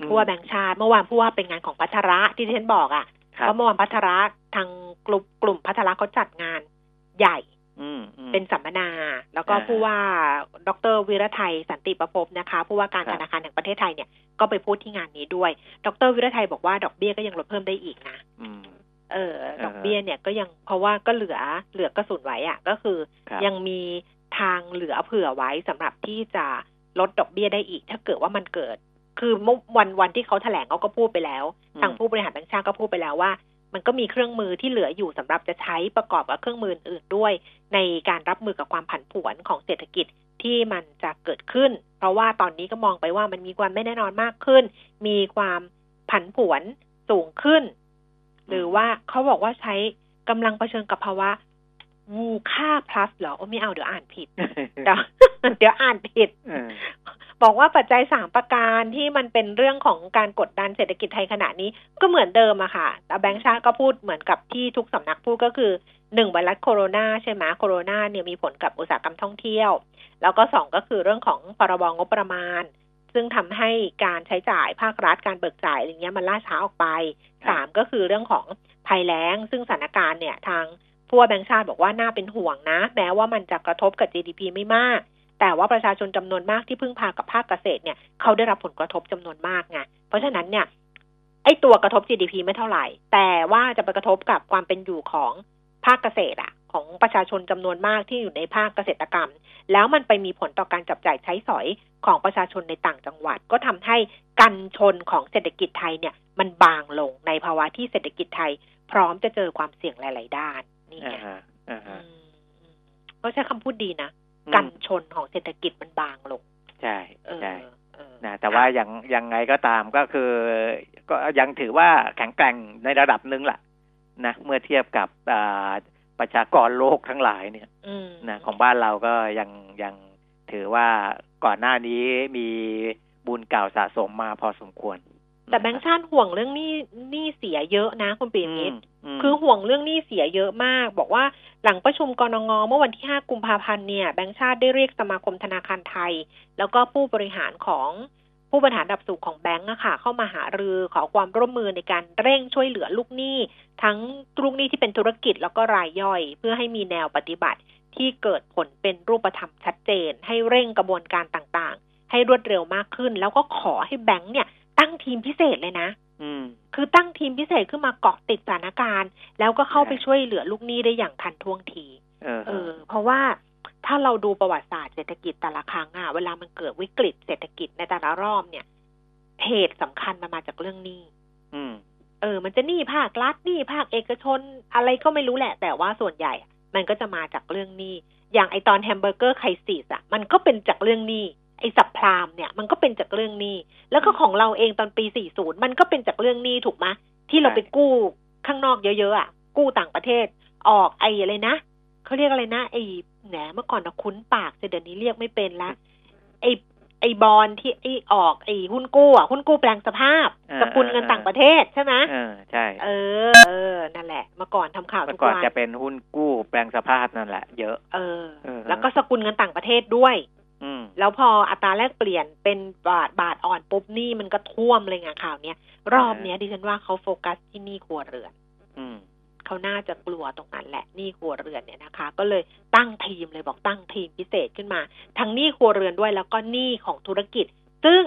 อืมผู้ว่าแบงค์ชาติเมื่อวานผู้ว่าเป็นงานของพัทระที่ที่ฉันบอกอะ่ะครับเพราะเมื่อวานพัทระทางกลุ่มกลุ่มพัทระเขาจัดงานใหญ่อืมอืมเป็นสัมมนา แล้วก็อ่าผู้ว่าดรวิรไทยสันติประพบนะคะ ผู้ว่าการครับธนาคารแห่งประเทศไทยเนี่ยก็ไปพูดที่งานนี้ด้วย ดรวิรไทยบอกว่าดอกเบี้ยก็ยังลดเพิ่มได้อีกนะอืมเออ ดอกเบี้ยเนี่ยก็ยังเพราะว่าก็เหลือเหลือกระสุนไว้อะก็คือครับยังมีทางเหลือเผื่อไว้สำหรับที่จะลดดอกเบี้ยได้อีก ถ้าเกิดว่ามันเกิด คือเมื่อวันวันที่เขาแถลงเขาก็พูดไปแล้วอืมทางผู้บริหารแบงก์ชาติก็พูดไปแล้วว่า มันก็มีเครื่องมือที่เหลืออยู่สำหรับจะใช้ประกอบกับเครื่องมืออื่นๆด้วย ในการรับมือกับความผันผวนของเศรษฐกิจที่มันจะเกิดขึ้น เพราะว่าตอนนี้ก็มองไปว่ามันมีความไม่แน่นอนมากขึ้น มีความผันผวนสูงขึ้น หรือว่าเขาบอกว่าใช้กำลังเผชิญกับภาวะ วูค่า plus เหรอโอ้ไม่เอาเดี๋ยวอ่านผิด เดี๋ยวเดี๋ยวอ่านผิดเออบอกว่าปัจจัยสามประการที่มันเป็นเรื่องของการกดดันเศรษฐกิจไทยขณะนี้ก็เหมือนเดิมอะค่ะแต่แบงค์ชาติก็พูดเหมือนกับที่ทุกสำนักพูดก็คือหนึ่งไวรัสโคโรนาใช่ไหมโคโรนาเนี่ยมีผลกับอุตสาหกรรมท่องเที่ยว แล้วก็สองก็คือเรื่องของพรบงบประมาณ ซึ่งทำให้การใช้จ่ายภาครัฐการเบิกจ่ายอะไรเงี้ยมันล่าช้าออกไปครับสามก็คือเรื่องของภัยแล้ง ซึ่งสถานการณ์เนี่ยทาง ผู้ว่าแบงค์ชาติบอกว่าน่าเป็นห่วงนะ แม้ว่ามันจะกระทบกับ GDP ไม่มาก แต่ว่าประชาชนจำนวนมากที่พึ่งพากับภาคเกษตรเนี่ยเขาได้รับผลกระทบจำนวนมากไงเพราะฉะนั้นเนี่ยไอ้ตัวกระทบ GDP ไม่เท่าไหร่ แต่ว่าจะไปกระทบกับความเป็นอยู่ของภาคเกษตรอะของประชาชนจำนวนมากที่อยู่ในภาคเกษตรกรรม แล้วมันไปมีผลต่อการจับจ่ายใช้สอยของประชาชนในต่างจังหวัด ก็ทำให้กันชนของเศรษฐกิจไทยเนี่ย มันบางลงในภาวะที่เศรษฐกิจไทย พร้อมจะเจอความเสี่ยงหลาย ๆ ด้าน นี่อ่าไงฮะอ่าอืฮะมอืมก็ใช้คำพูดดีนะอืมกันชนของเศรษฐกิจมันบางลง ใช่เออใช่เออนะแต่ว่าอย่างยังไงก็ตามก็คือ ก็ยังถือว่าแข็งแกร่งในระดับหนึ่งแหละนะเมื่อเทียบกับอ่าประชากรโลกทั้งหลายเนี่ยอืมนะของบ้านเราก็ยังยังถือว่าก่อนหน้านี้มีบุญเก่าสะสมมาพอสมควร แต่แบงค์ชาติห่วงเรื่องหนี้หนี้เสียเยอะนะคุณปีอืนิมดม คือห่วงเรื่องหนี้เสียเยอะมาก บอกว่าหลังประชุมกรงงเมื่อวันที่ 5 กุมภาพันธ์เนี่ยแบงค์ชาติได้เรียกสมาคมธนาคารไทย แล้วก็ผู้บริหารของผู้บริหารดับสูงของแบงก์อะค่ะ เข้ามาหารือขอความร่วมมือในการเร่งช่วยเหลือลูกหนี้ ทั้งลูกหนี้ที่เป็นธุรกิจแล้วก็รายย่อย เพื่อให้มีแนวปฏิบัติที่เกิดผลเป็นรูปธรรมชัดเจน ให้เร่งกระบวนการต่างๆ ให้รวดเร็วมากขึ้น แล้วก็ขอให้แบงก์เนี่ยตั้งทีมพิเศษเลยนะ คือตั้งทีมพิเศษขึ้นมาเกาะติดสถานการณ์ แล้วก็เข้าไปใช่ช่วยเหลือลูกหนี้ได้อย่างทันท่วงทีเออเออ เพราะว่าถ้าเราดูประวัติศาสตร์เศรษฐกิจแต่ละครั้งอะเวลามันเกิดวิกฤตเศรษฐกิจในแต่ละรอบเนี่ยเหตุสำคัญมันมาจากเรื่องหนี้อืมเออ มันจะหนี้ภาครัฐหนี้ภาคเอกชน อะไรก็ไม่รู้แหละ แต่ว่าส่วนใหญ่อะมันก็จะมาจากเรื่องหนี้ อย่างไอตอน Hamburger Crisis อะมันก็เป็นจากเรื่องหนี้ ไอ subprime เนี่ยมันก็เป็นจากเรื่องหนี้ แล้วก็ของเราเองตอนปี 40 มันก็เป็นจากเรื่องหนี้ถูกไหมที่เราไปกู้ข้างนอกเยอะๆอะกู้ต่างประเทศออกไออะไรนะเขาเรียกอะไรนะไอแหนเมื่อก่อนนะคุ้นปากแต่เดี๋ยวนี้เรียกไม่เป็นละไอไอบอลที่ไอออกไอหุ้นกู้อะหุ้นกู้แปลงสภาพอ่าสกุลเงินต่างประเทศใช่ไหมเออใช่ เออเออนั่นแหละเมื่อก่อนทำข่าวเมื่ทุอกก่อนวันจะเป็นหุ้นกู้แปลงสภาพนั่นแหละ เยอะ เออเออแล้วก็สกุลเงินต่างประเทศด้วยอืม แล้วพออัตราแลกเปลี่ยนเป็นบาทบาทอ่อนปุ๊บหนี่มันก็ท่วมเลยไงข่าวเนี้ยรอบเนี้ยดิฉันว่าเขาโฟกัสที่หนี้ครัวเรือนอืมเขาน่าจะกลัวตรงนั้นแหละหนี้ครัวเรือนเนี่ยนะคะ ก็เลยตั้งทีมเลยบอกตั้งทีมพิเศษขึ้นมา ทั้งหนี้ครัวเรือนด้วยแล้วก็หนี้ของธุรกิจ ซึ่ง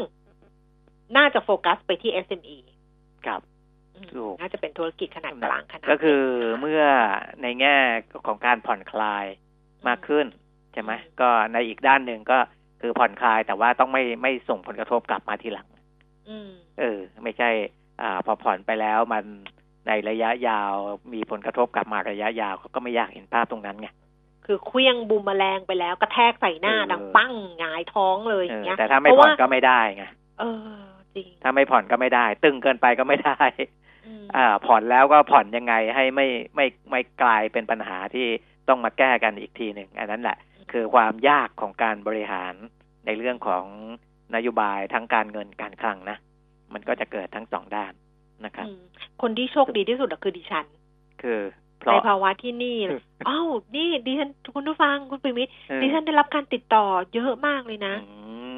น่าจะโฟกัสไปที่ SME ครับอืมถูกน่าจะเป็นธุรกิจขนาดกลางขนาดก็คือเล็กเมื่อในแง่ของการผ่อนคลายมากขึ้น ใช่ไหมอืมก็ในอีกด้านหนึ่งก็คือผ่อนคลายแต่ว่าต้องไม่ไม่ส่งผลกระทบกลับมาทีหลังอืมเออ ไม่ใช่ อ่า พอผ่อนไปแล้วมันในระยะยาวมีผลกระทบกลับมาระยะยาวเขาก็ไม่อยากเห็นภาพตรงนั้นไงคือเคลี้ยงบูมแมลงไปแล้วกระแทกใส่หน้าเออดังปั้งหงายท้องเลยอเอย่างอเงี้ยแต่ถ้าไม่เพราะผ่อนว่าก็ไม่ได้ไงเออจริงถ้าไม่ผ่อนก็ไม่ได้ ตึงเกินไปก็ไม่ได้อืมอ่า ผ่อนแล้วก็ผ่อนยังไงให้ไม่ไม่ไม่กลายเป็นปัญหาที่ต้องมาแก้กันอีกทีหนึ่งอันนั้นแหละ คือความยากของการบริหารในเรื่องของนโยบายทั้งการเงินการคลังนะ มันก็จะเกิดทั้งสองด้านนะครับอืมคนที่โชคดีที่สุดอะคือดิฉัน คือเพในราะภาวะที่นี่เอออ้าวนี่ดิฉันคุณผู้ฟังคุณปิมิตเออดิฉันได้รับการติดต่อเยอะมากเลยนะอื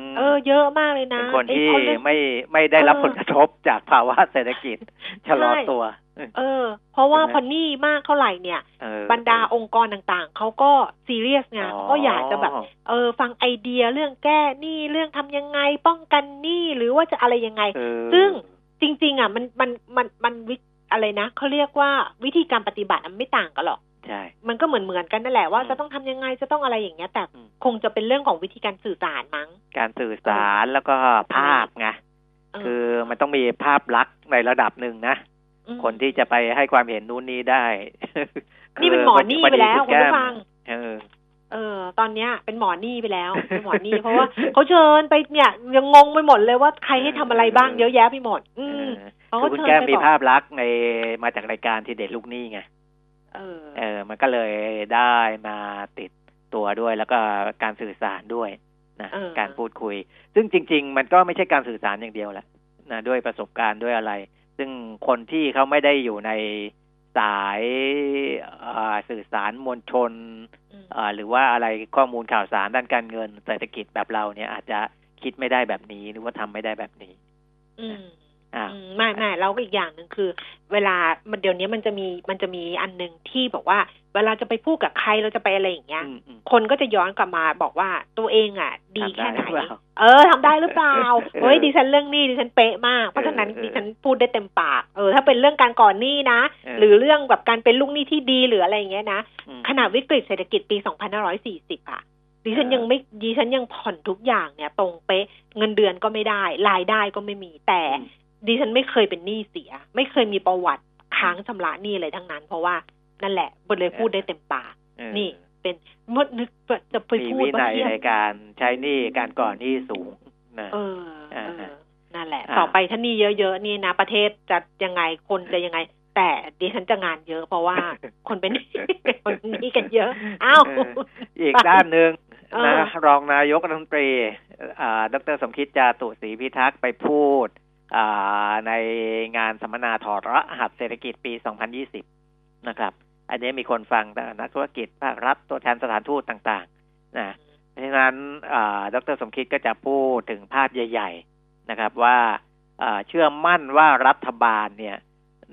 มเออเยอะมากเลยนะเป็นคนไอ้ที่เขาเรื่องไม่ไม่ได้รับเออผลกระทบจากภาวะเศรษฐกิจชะลอใช่ตัว เออ เพราะว่าใช่ไหมพอหนี้มากเท่าไหร่เนี่ยเออบรรดาองค์กรต่างๆ เขาก็ซีเรียสไงเขาก็อยากจะแบบ เออ ฟังไอเดียเรื่องแก้หนี้เรื่องทำยังไง ป้องกันหนี้หรือว่าจะอะไรยังไงเออซึ่งจริง ๆ อะ มันมันมันมันวิอะไรนะเขาเรียกว่าวิธีการปฏิบัติอะมันไม่ต่างกันหรอกใช่มันก็เหมือนเหมือนๆกันนั่นแหละว่าอืมจะต้องทำยังไงจะต้องอะไรอย่างเงี้ยแต่อืมคงจะเป็นเรื่องของวิธีการสื่อสารมั้ง การสื่อสารแล้วก็ภาพไงเออคือมันต้องมีภาพลักษณ์ในระดับหนึ่งนะม คนที่จะไปให้ความเห็นนู่นนี่ได้ นี่เป็นหมอนี่ไปแล้วคุณผู้ฟังเออเออ ตอนเนี้ยเป็นหมอนี่ไปแล้วเป็นหมอนี่เพราะว่าเขาเชิญไปเนี่ยยังงงไปหมดเลยว่าใครให้ทำอะไรบ้างเยอะแยะไปหมด อืมเออเขาคืก็อคุณเชิญแก้มไปมีบอกภาพลักษณ์ในมาจากรายการที่เด็ดลูกหนี้ไงเออ เออ มันก็เลยได้มาติดตัวด้วยแล้วก็การสื่อสารด้วยนะเออการพูดคุย ซึ่งจริง ๆ มันก็ไม่ใช่การสื่อสารอย่างเดียวแหละนะด้วยประสบการณ์ด้วยอะไร ซึ่งคนที่เขาไม่ได้อยู่ในสายอ่าสื่อสารมวลชนอืมอ่าหรือว่าอะไรข้อมูลข่าวสารด้านการเงินเศรษฐกิจแบบเราเนี่ยอาจจะคิดไม่ได้แบบนี้หรือว่าทำไม่ได้แบบนี้อืมอ่าอืม ไม่ไม่เราก็อีกอย่างหนึ่งคือ เวลามันเดี๋ยวนี้มันจะมีมันจะมีอันหนึ่งที่บอกว่า เวลาจะไปพูดกับใครเราจะไปอะไรอย่างเงี้ยอืมอืมคนก็จะย้อนกลับมาบอกว่าตัวเองอะ ดีทำได้แค่ไหนหรือเปล่าเออทำได้หรือเปล่าเฮ้ยดิฉันเรื่องหนี้ดิฉันเป๊ะมาก เพราะฉะนั้นเออเออดิฉันพูดได้เต็มปากเออถ้าเป็นเรื่องการก่อนหนี้นะเออหรือเรื่องแบบการเป็นลูกหนี้ที่ดีหรืออะไรอย่างเงี้ยนะอืมขณะวิกฤตเศรษฐกิจปี2540อะดิฉันเออยังไม่ดิฉันยังผ่อนทุกอย่างเนี่ย ตรงเป๊ะเงินเดือนก็ไม่ได้ รายได้ก็ไม่มีแต่อืม ดิฉันไม่เคยเป็นหนี้เสีย ไม่เคยมีประวัติค้างชำระหนี้อะไรทั้งนั้น เพราะว่านั่นแหละบนเลยพูดได้เต็มปากเออนี่เป็นเมื่อนึกว่าจะไปมีพูดวินัยเทีบในการใช้หนี้การก่อนหนี้สูงนะเออเออ่าอฮะนั่นแหละอ่าต่อไปถ้านี่เยอะๆนี่นะ ประเทศจะยังไงคนจะยังไง แต่ดิฉันจะงานเยอะเพราะว่าคนเป็นคนหนี้กันเยอะอ้าวเอออีกด้านหนึ่งเออนะรองนายกรัฐมนตรีอ่าดรสมคิดจาตุศรีพิทักษ์ไปพูดอ่า ในงานสัมมนาถอดรหัสเศรษฐกิจปี 2020 นะครับ อันนี้มีคนฟังตั้งนักธุรกิจภาครัฐตัวแทนสถานทูตต่างๆ นะเพราะฉะนั้นดรสมคิดก็จะพูดถึงภาพใหญ่ ๆ นะครับว่าอ่าเชื่อมั่นว่ารัฐบาลเนี่ย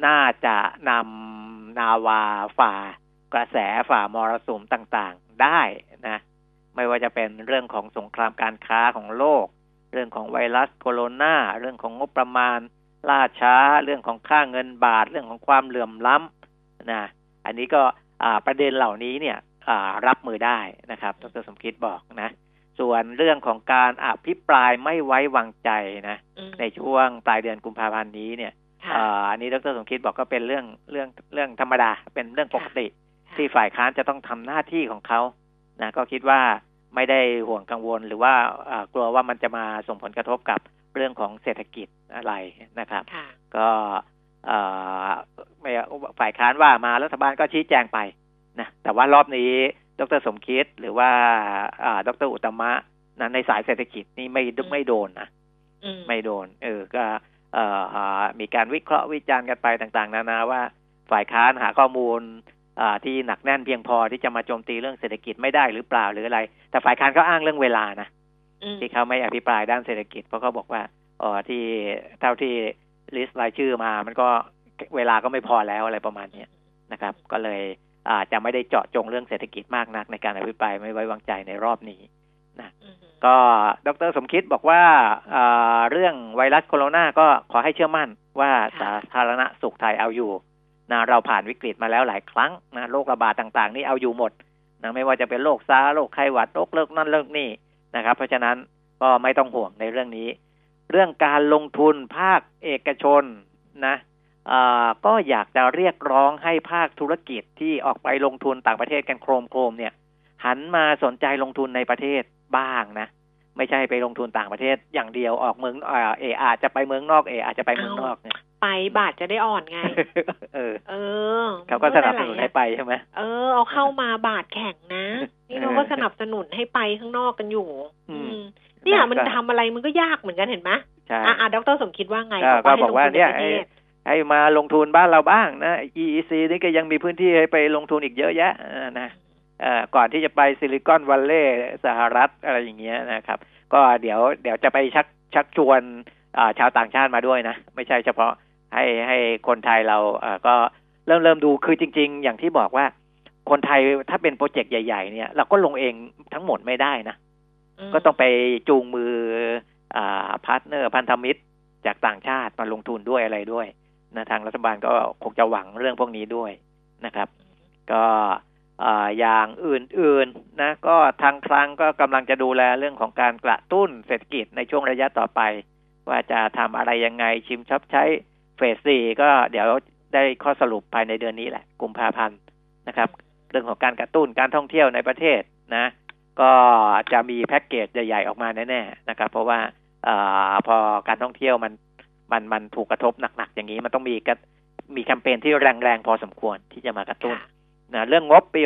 น่าจะนำนาวาฝ่ากระแสฝ่ามรสุมต่างๆ ได้นะ ไม่ว่าจะเป็นเรื่องของสงครามการค้าของโลก เรื่องของไวรัสโคโรนาเรื่องของงบประมาณ ล่าช้า เรื่องของค่าเงินบาท เรื่องของความเหลื่อมล้ำนะอันนี้ก็อ่าประเด็นเหล่านี้เนี่ยอ่ารับมือได้นะครับดรสมคิดบอกนะ ส่วนเรื่องของการอภิปรายไม่ไว้วางใจนะอืมในช่วงปลายเดือนกุมภาพันธ์นี้เนี่ยค่ะอ่าอันนี้ดรสมคิดบอกก็เป็นเรื่องเรื่องเรื่องธรรมดาเป็นเรื่องปกติค่ะที่ฝ่ายค้านจะต้องทำหน้าที่ของเขานะก็คิดว่า ไม่ได้ห่วงกังวลหรือว่าอ่ากลัวว่ามันจะมาส่งผลกระทบกับเรื่องของเศรษฐกิจอะไรนะครับค่ะก็เอ่อไม่ฝ่ายค้านว่ามารัฐบาลก็ชี้แจงไปนะแต่ว่ารอบนี้ดรสมคิดหรือว่าอ่าดรอุตตมะนะในสายเศรษฐกิจนี่ไม่อืมไม่โดนนะอืมไม่โดน เออก็เอ่อหามีการวิเคราะห์วิจารณ์กันไปต่าง ๆ นานาว่าฝ่ายค้านหาข้อมูลอ่า ที่หนักแน่นเพียงพอที่จะมาโจมตีเรื่องเศรษฐกิจไม่ได้หรือเปล่าหรืออะไร แต่ฝ่ายค้านก็อ้างเรื่องเวลานะอืมที่เขาไม่อภิปรายด้านเศรษฐกิจเพราะเขาบอกว่าอ๋อที่เท่าที่ลิสต์รายชื่อมา มันก็เวลาก็ไม่พอแล้วอะไรประมาณเนี้ยนะครับ ก็เลยอาจะไม่ได้เจาะจงเรื่องเศรษฐกิจมากนักในการอภิปรายไม่ไว้วางใจในรอบนี้อืมก็ดรสมคิดบอกว่าเอ่อเรื่องไวรัสโคโรนาก็ขอให้เชื่อมั่นว่าสาธารณสุขไทยเอาอยู่ นะเราผ่านวิกฤตมาแล้วหลายครั้งนะโรคระบาดต่างๆ นี่เอาอยู่หมดนะไม่ว่าจะเป็นโรคซาร์โรคไข้หวัดโรคเลิกนั่นเลิกนี่นะครับ เพราะฉะนั้นก็ไม่ต้องห่วงในเรื่องนี้ เรื่องการลงทุนภาคเอกชนนะก็อยากจะเรียกร้องให้ภาคธุรกิจที่ออกไปลงทุนต่างประเทศกันโครมโครมๆเนี่ย หันมาสนใจลงทุนในประเทศบ้างนะ ไม่ใช่ไปลงทุนต่างประเทศอย่างเดียวออกเมืองเออาจจะไปเมืองนอกเอออาจจะไปเมืองนอกเนี่ย ไปบาทจะได้อ่อนไง เออ เออเขาก็สนับสนุนให้ไปใช่ไหมเออเอาเข้ามาบาทแข็งนะ นี่เราก็สนับสนุนให้ไปข้างนอกกันอยู่ อืมอืมเนี่ยมันก็ทำอะไรมันก็ยากเหมือนกันเห็นไหมใช่อ่าอ่าดรสมคิดว่าไงก็ก็ให้บอกว่าลงทุเนี่ยใประให้เทศให้มาลงทุนบ้านเราบ้างนะ EEC นี่ก็ยังมีพื้นที่ให้ไปลงทุนอีกเยอะแยะเออนะเอ่อก่อนที่จะไป Silicon Valley สหรัฐอะไรอย่างเงี้ยนะครับ ก็เดี๋ยวเดี๋ยวจะไปชักชักชวนอ่าชาวต่างชาติมาด้วยนะ ไม่ใช่เฉพาะ ให้ให้คนไทยเราเอ่อก็เริ่มเริ่มดูคือจริง ๆ อย่างที่บอกว่าคนไทยถ้าเป็นโปรเจกต์ใหญ่ ๆ เนี่ย เราก็ลงเองทั้งหมดไม่ได้นะมก็ต้องไปจูงมืออ่า partner พันธมิตรจากต่างชาติมาลงทุนด้วยอะไรด้วยนะทางรัฐบาลก็คงจะหวังเรื่องพวกนี้ด้วยนะครับ ก็อ่าอย่างอื่นๆนะก็ทางคลังก็กำลังจะดูแลเรื่องของการกระตุ้นเศรษฐกิจในช่วงระยะต่อไป ว่าจะทำอะไรยังไงชิมช็อปใช้ เฟสสี่ก็เดี๋ยวได้ข้อสรุปภายในเดือนนี้แหละ กุมภาพันธ์นะครับ เรื่องของการกระตุ้นการท่องเที่ยวในประเทศนะ ก็จะมีแพ็กเกจใหญ่ๆออกมาแน่ๆนะครับ เพราะว่าเออพอการท่องเที่ยวมันมันมันถูกกระทบหนักๆอย่างนี้ มันต้องมีกระมีแคมเปญที่แรงๆพอสมควรที่จะมากระตุ้นค่ะนะเรื่องงบปี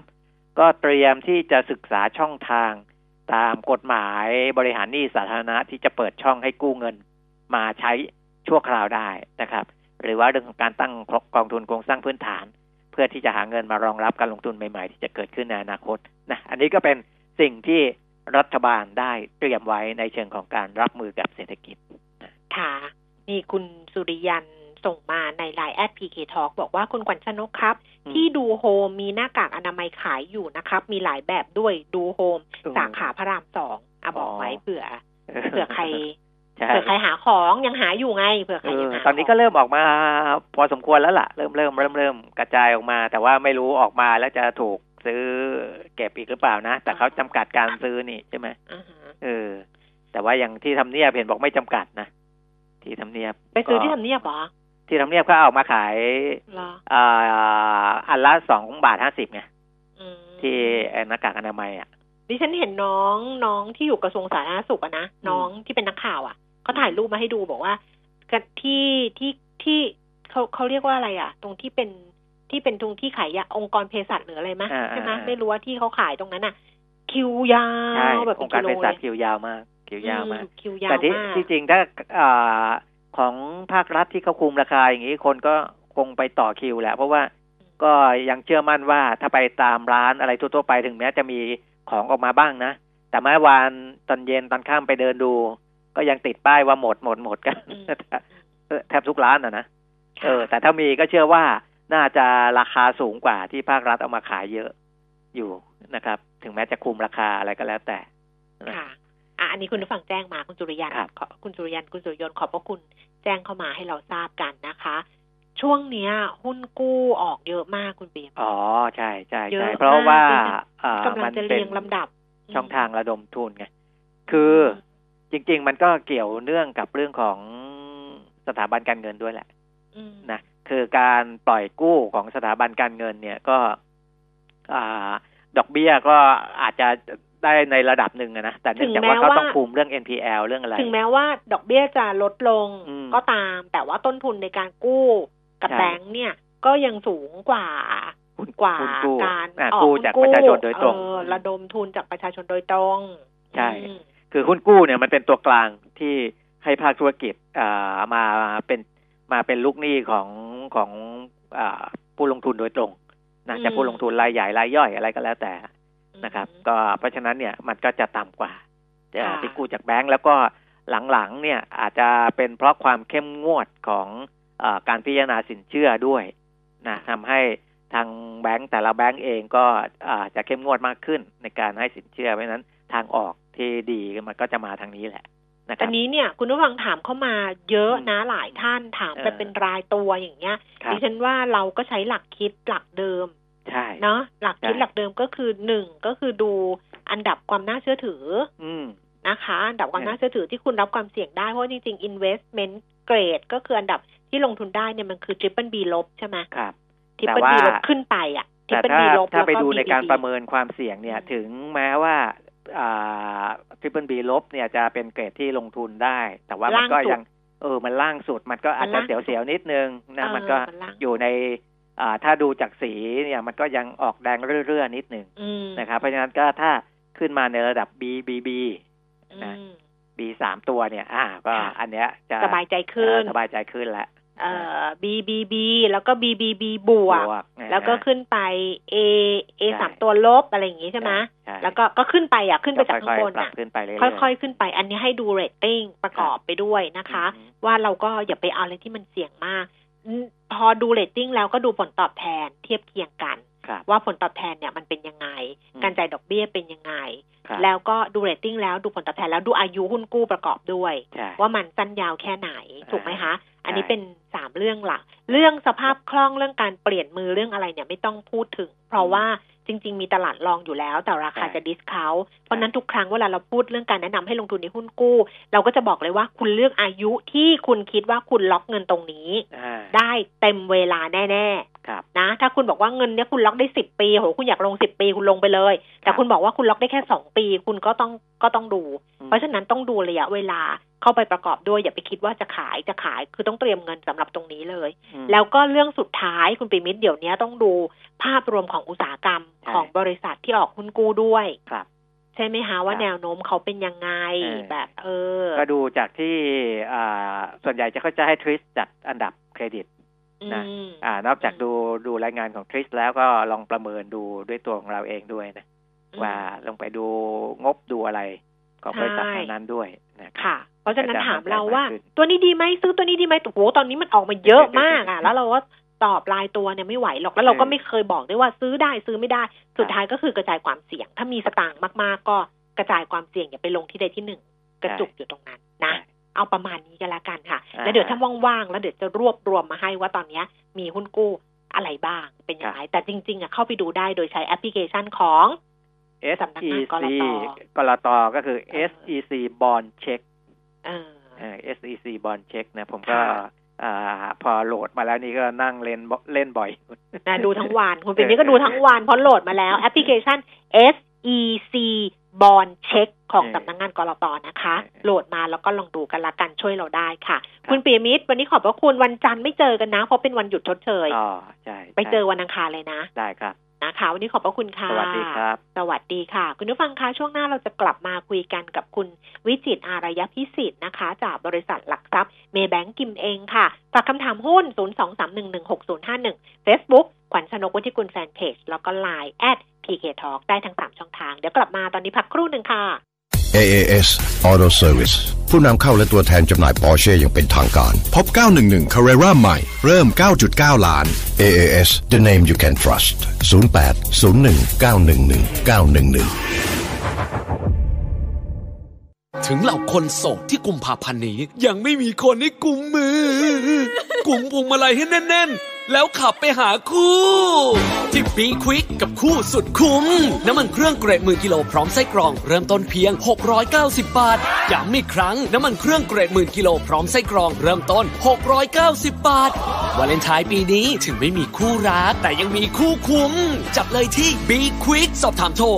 63 ก็เตรียมที่จะศึกษาช่องทางตามกฎหมายบริหารหนี้สาธารณะที่จะเปิดช่องให้กู้เงินมาใช้ ชั่วคราวได้นะครับ หรือว่าเรื่องของการตั้งกองทุนโครงสร้างพื้นฐาน เพื่อที่จะหาเงินมารองรับการลงทุนใหม่ ๆ ที่จะเกิดขึ้นในอนาคตนะอันนี้ก็เป็นสิ่งที่รัฐบาลได้เตรียมไว้ในเชิงของการรับมือกับเศรษฐกิจค่ะนี่คุณสุริยันส่งมาใน LINE at PK Talk บอกว่าคุณขวัญชนกครับอืมที่ดูโฮมมีหน้ากากอนามัยขายอยู่นะครับ มีหลายแบบด้วยดูโฮมอืมสาขาพระรามสองอะบอกไว้อ๋อเผื่อเผื่อใครใช่ เผื่อใครหาของยังหาอยู่ไงเผื่อใครเอยังอหาตอนนี้ก็เริ่มออกมาพอสมควรแล้วล่ะ เริ่มเริ่มเริ่มเริ่มกระจายออกมา แต่ว่าไม่รู้ออกมาแล้วจะถูกซื้อเก็บอีกหรือเปล่านะ แต่เขาจำกัดการซื้อนี่ใช่ไหมอ่าฮะเออ แต่ว่าอย่างที่ทำเนียบเห็นบอกไม่จำกัดนะที่ทำเนียบ ไปซื้อที่ก็ทำเนียบเหรอที่ทำเนียบเขาเอามาขายเหรออ่าอันละสองบาทห้าสิบไงอืมที่ไอ้หน้ากากอนามัยอะดิฉันเห็นน้องน้องที่อยู่กระทรวงสาธารณสุขอะนะน้องที่เป็นนักข่าวอะ เขาถ่ายรูปมาให้ดูบอกว่ากันที่ที่ที่เขาเขาเรียกว่าอะไรอะตรงที่เป็นที่เป็นตรงที่ขายยาองค์กรเภสัชหรืออะไรมะอ่าใช่ไหมอ่าไม่รู้ว่าที่เขาขายตรงนั้นอะคิวยาใช่วแบบอเป็งนค์การกิโลเภเลสัชยคิวยาวมาก คิวยาวมากอืคิวยาวแต่ที่มากที่จริงถ้าอ่าของภาครัฐที่เขาคุมราคาอย่างนี้คนก็คงไปต่อคิวแหละเพราะว่าก็ยังเชื่อมั่นว่าถ้าไปตามร้านอะไรทั่วๆไปถึงแม้จะมีของออกมาบ้างนะ แต่เมื่อวานตอนเย็นตอนข้ามไปเดินดู ก็ยังติดป้ายว่าหมดหมดหมดกันอืมแทบทุกร้านอะนะค่ะเออ แต่ถ้ามีก็เชื่อว่าน่าจะราคาสูงกว่าที่ภาครัฐเอามาขายเยอะอยู่นะครับ ถึงแม้จะคุมราคาอะไรก็แล้วแต่ค่ะอะอันนี้คุณผู้ฟังแจ้งมาคุณสุริยันครับขอคุณสุริยันคุณสุริยนต์ขอบพระคุณแจ้งเข้ามาให้เราทราบกันนะคะ ช่วงเนี้ย หุ้นกู้ออกเยอะมากคุณเปียมอ๋อใช่ใช่เยใช่อะเพราะว่ามากเลยนะอ่ากำลัมังนจะเป็เรีนยงลำดับ ช่องทางระดมทุนไงคือ จริง ๆ มันก็เกี่ยวเนื่องกับเรื่องของสถาบันการเงินด้วยแหละอืมนะคือการปล่อยกู้ของสถาบันการเงิน เนี่ยก็อ่าดอกเบี้ยก็อาจจะได้ในระดับหนึ่งอะนะแต่เนื่องจากว่าเขาต้องคุมเรื่อง NPL เรื่องอะไร ถึงแม้ว่าดอกเบี้ยจะลดลงอืมก็ตาม แต่ว่าต้นทุนในการกู้กับใช่แบงก์เนี่ย ก็ยังสูงกว่าหุ้นกว่าหุ้นกู้การอ่าออกกู้หุ้นจากประชาชนโดยตรงเออระดมทุนจากประชาชนโดยตรง ใช่อืม คือหุ้นกู้เนี่ยมันเป็นตัวกลางที่ให้ภาคธุรกิจอ่ามาเป็นมาเป็นลูกหนี้ของของอ่าผู้ลงทุนโดยตรงนะอืมจะผู้ลงทุนรายใหญ่รายย่อยอะไรก็แล้วแต่นะครับอืมก็เพราะฉะนั้นเนี่ยมันก็จะต่ำกว่าจะค่ะที่กู้จากแบงก์แล้วก็หลังๆเนี่ยอาจจะเป็นเพราะความเข้มงวดของอาการพิจารณาสินเชื่อด้วยนะทำให้ทางแบงก์แต่ละแบงก์เองก็อาจจะเข้มงวดมากขึ้นในการให้สินเชื่อเพราะฉะนั้นทางออก ที่ดีมันก็จะมาทางนี้แหละนะคแต่รับนี้เนี่ยคุณผู้ฟังถามเข้ามาเยอะอืมนะหลายท่านถามไปเออเป็นรายตัวอย่างเงี้ยครับดิฉันว่าเราก็ใช้หลักคิดหลักเดิมใช่เนาะหลักคิดใช่หลักเดิมก็คือหนึ่งก็คือดูอันดับความน่าเชื่อถือ อืมนะคะ อันดับความเออน่าเชื่อถือที่คุณรับความเสี่ยงได้ เพราะว่าจริงๆ investment grade ก็คืออันดับที่ลงทุนได้เนี่ยมันคือ triple B ลบใช่ไหมครับ triple แต่ B ว่าลบขึ้นไปอะแต่ triple ถ้า B ลบถ้าแล้วไปก็ดูในการ BBB ประเมินความเสี่ยงเนี่ยอืมถึงแม้ว่าอ่า ทริปเปิลบีลบเนี่ยจะเป็นเกรดที่ลงทุนได้ แต่ว่ามันก็ล่างสุดยังเออ มันล่างสุด มันก็อาจมัจะนล่างสุดเสียวๆนิดนึงนะเออมันก็มันล่างอยู่ในอ่าถ้าดูจากสีเนี่ยมันก็ยังออกแดงเรื่อยๆนิดนึงอืมนะครับเพราะฉะนั้นก็ถ้าขึ้นมาในระดับ B B B นะอืม B สามตัวเนี่ย อ่า ก็ค่ะอันเนี้ยจะสบายใจขึ้นเออสบายใจขึ้นแล้ว เอ่อ BBB แล้วก็ BBB บวกนะแล้วก็ฮะขึ้นไป A A ใช่สามตัวลบอะไรอย่างงี้ใช่ไหมใช่แล้วก็ก็ขึ้นไปอะขึ้นไปจากข้างบนค่อยๆปรับอะขึ้นไปเรื่อยๆค่อยๆขึ้นไป อันนี้ให้ดูเรตติ้งประกอบไปด้วยนะคะอืมว่าเราก็อย่าไปเอาอะไรที่มันเสี่ยงมากอืมพอดูเรตติ้งแล้วก็ดูผลตอบแทนเทียบเคียงกันครับว่าผลตอบแทนเนี่ยมันเป็นยังไงอืมการจ่ายดอกเบี้ยเป็นยังไงครับแล้วก็ดูเรตติ้งแล้วดูผลตอบแทนแล้วดูอายุหุ้นกู้ประกอบด้วยใช่ว่ามันสั้นยาวแค่ไหนถูกไหมคะอันนี้ใช่เป็นสามเรื่องหลัก เรื่องสภาพคล่องเรื่องการเปลี่ยนมือเรื่องอะไรเนี่ยไม่ต้องพูดถึง เพราะว่าจริง ๆ มีตลาดรองอยู่แล้ว แต่ราคาจะ discount เพราะฉะนั้นทุกครั้งเวลาเราพูดเรื่องการแนะนำให้ลงทุนในหุ้นกู้ เราก็จะบอกเลยว่าคุณเลือกอายุที่คุณคิดว่าคุณล็อกเงินตรงนี้อ่าได้เต็มเวลาแน่ครับๆนะถ้าคุณบอกว่าเงินเนี้ยคุณล็อกได้สิบปีโหคุณอยากลงสิบปีคุณลงไปเลย แต่คุณบอกว่าคุณล็อกได้แค่สองปี คุณก็ต้อง ก็ต้องดู เพราะฉะนั้นต้องดูระยะเวลาเข้าไปประกอบด้วยอย่าไปคิดว่าจะขายจะขายคือต้องเตรียมเงินสำหรับตรงนี้เลยอืมแล้วก็เรื่องสุดท้ายคุณปิมิตรเดี๋ยวนี้ต้องดูภาพรวมของอุตสาหกรรมใช่ของบริษัทที่ออกหุ้นกู้ด้วยครับใช่ไหมคะว่าครับแนวโน้มเขาเป็นยังไงเออแบบเออ ก็ดูจากที่อ่าส่วนใหญ่จะเขาจะให้ทริสจัดอันดับเครดิตนะอืมอ่านอกจากดูดูรายงานของทริสแล้วก็ลองประเมินดูด้วยตัวของเราเองด้วยนะ ว่าลงไปดูงบดูอะไรของบริษัทใช่นั้นๆด้วยนะครับค่ะเพราะฉะนั้นก็จะถามเราว่ามั่นใจมากขึ้นตัวนี้ดีไหมซื้อตัวนี้ดีไหมโอ้โหตอนนี้มันออกมาเยอะมากอะ แล้วเราก็ตอบรายตัวเนี่ยไม่ไหวหรอกแล้วเราก็ไม่เคยบอกด้วยว่าซื้อได้ซื้อไม่ได้ สุดท้ายก็คือกระจายความเสี่ยง ถ้ามีสตางค์มากๆ ก็กระจายความเสี่ยงอย่าไปลงที่ใดที่หนึ่งกระจุกอยู่ตรงนั้นนะใช่เอาประมาณนี้กันละกันค่ะอ่าแล้วเดี๋ยวถ้าว่างๆแล้วเดี๋ยวจะรวบรวมมาให้ว่าตอนเนี้ยมีหุ้นกู้อะไรบ้างเป็นยังไงแต่จริง ๆอะเข้าไปดูได้โดยใช้แอปพลิเคชันของสำนักงาน SEC กลตกลตก็คือเออ SEC Bond Check เออเอ่อ SEC Bond Check นะผมก็ค่ะอ่าพอโหลดมาแล้วนี่ก็นั่งเล่นเล่นบ่อยนะดูทั้งวันคุณเป็นนี่ก็ดูทั้งวันเพราะโหลดมาแล้วแอปพลิเคชัน SEC Bond Check ของเออสำนักงานกรตนะคะเออโหลดมาแล้วก็ลองดูกันละกันช่วยเราได้ค่ะ คุณปียมิตรวันนี้ขอบพระคุณวันจันทร์ไม่เจอกันนะ เพราะเป็นวันหยุดชดเชยอ๋อใช่ ไปเจอใช่วันอังคารเลยนะ ได้ครับ นะคะวันนี้ขอบพระคุณค่ะ สวัสดีครับ สวัสดีค่ะ คุณผู้ฟังคะช่วงหน้าเราจะกลับมาคุยกันกับคุณวิจิตรอารยพิสิทธิ์นะคะ จากบริษัทหลักทรัพย์เมย์แบงกิมเองค่ะฝากคำถามหุ้น 023116051 Facebook ขวัญชนกวุฒิกุลแฟนเพจแล้วก็ Line at PK Talk ได้ทั้ง 3 ช่องทาง เดี๋ยวกลับมาตอนนี้พักครู่หนึ่งค่ะ AAS Auto Service ผู้นำเข้าและตัวแทนจำหน่าย Porsche อย่างเป็นทางการ พบ 911 Carrera ใหม่ เริ่ม 9.9 ล้าน AAS the name you can trust 08 01 911 911 ถึงเหล่าคนโสดที่กุมภาพันธ์นี้ ยังไม่มีคนให้กุมมือ กุมพวงมาลัยให้แน่น ๆ แล้วขับไปหาคู่ ที่ปีควิกกับคู่สุดคุ้ม น้ำมันเครื่องเกรดหมื่นกิโลพร้อมไส้กรอง เริ่มต้นเพียง 690 บาท ย้ำอีกครั้ง น้ำมันเครื่องเกรดหมื่นกิโลพร้อมไส้กรอง เริ่มต้น 690 บาท วาเลนไทน์ปีนี้ถึงไม่มีคู่รัก แต่ยังมีคู่คุ้ม จับเลยที่บีควิกสอบถามโทร1153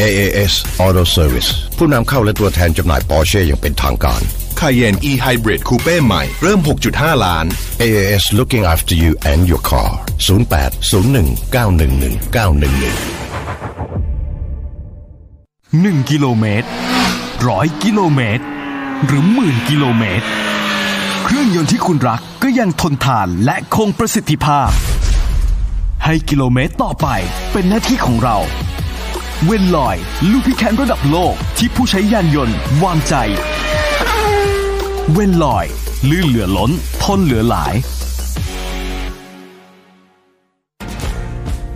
AAS Auto Service ผู้นำเข้าและตัวแทนจำหน่าย Porsche อย่างเป็นทางการ Cayenne E Hybrid Coupe ใหม่ เริ่ม 6.5 ล้าน AAS looking after you and your car 08 01 911 911 1กิโลเมตรร้อยกิโลเมตร หรือหมื่นกิโลเมตร เครื่องยนต์ที่คุณรักก็ยังทนทานและคงประสิทธิภาพ ให้กิโลเมตรต่อไปเป็นหน้าที่ของเรา เวนลอย lubricant ระดับโลกที่ผู้ใช้ยานยนต์ วางใจ เวนลอย ลื่นเหลือล้น ทนเหลือหลาย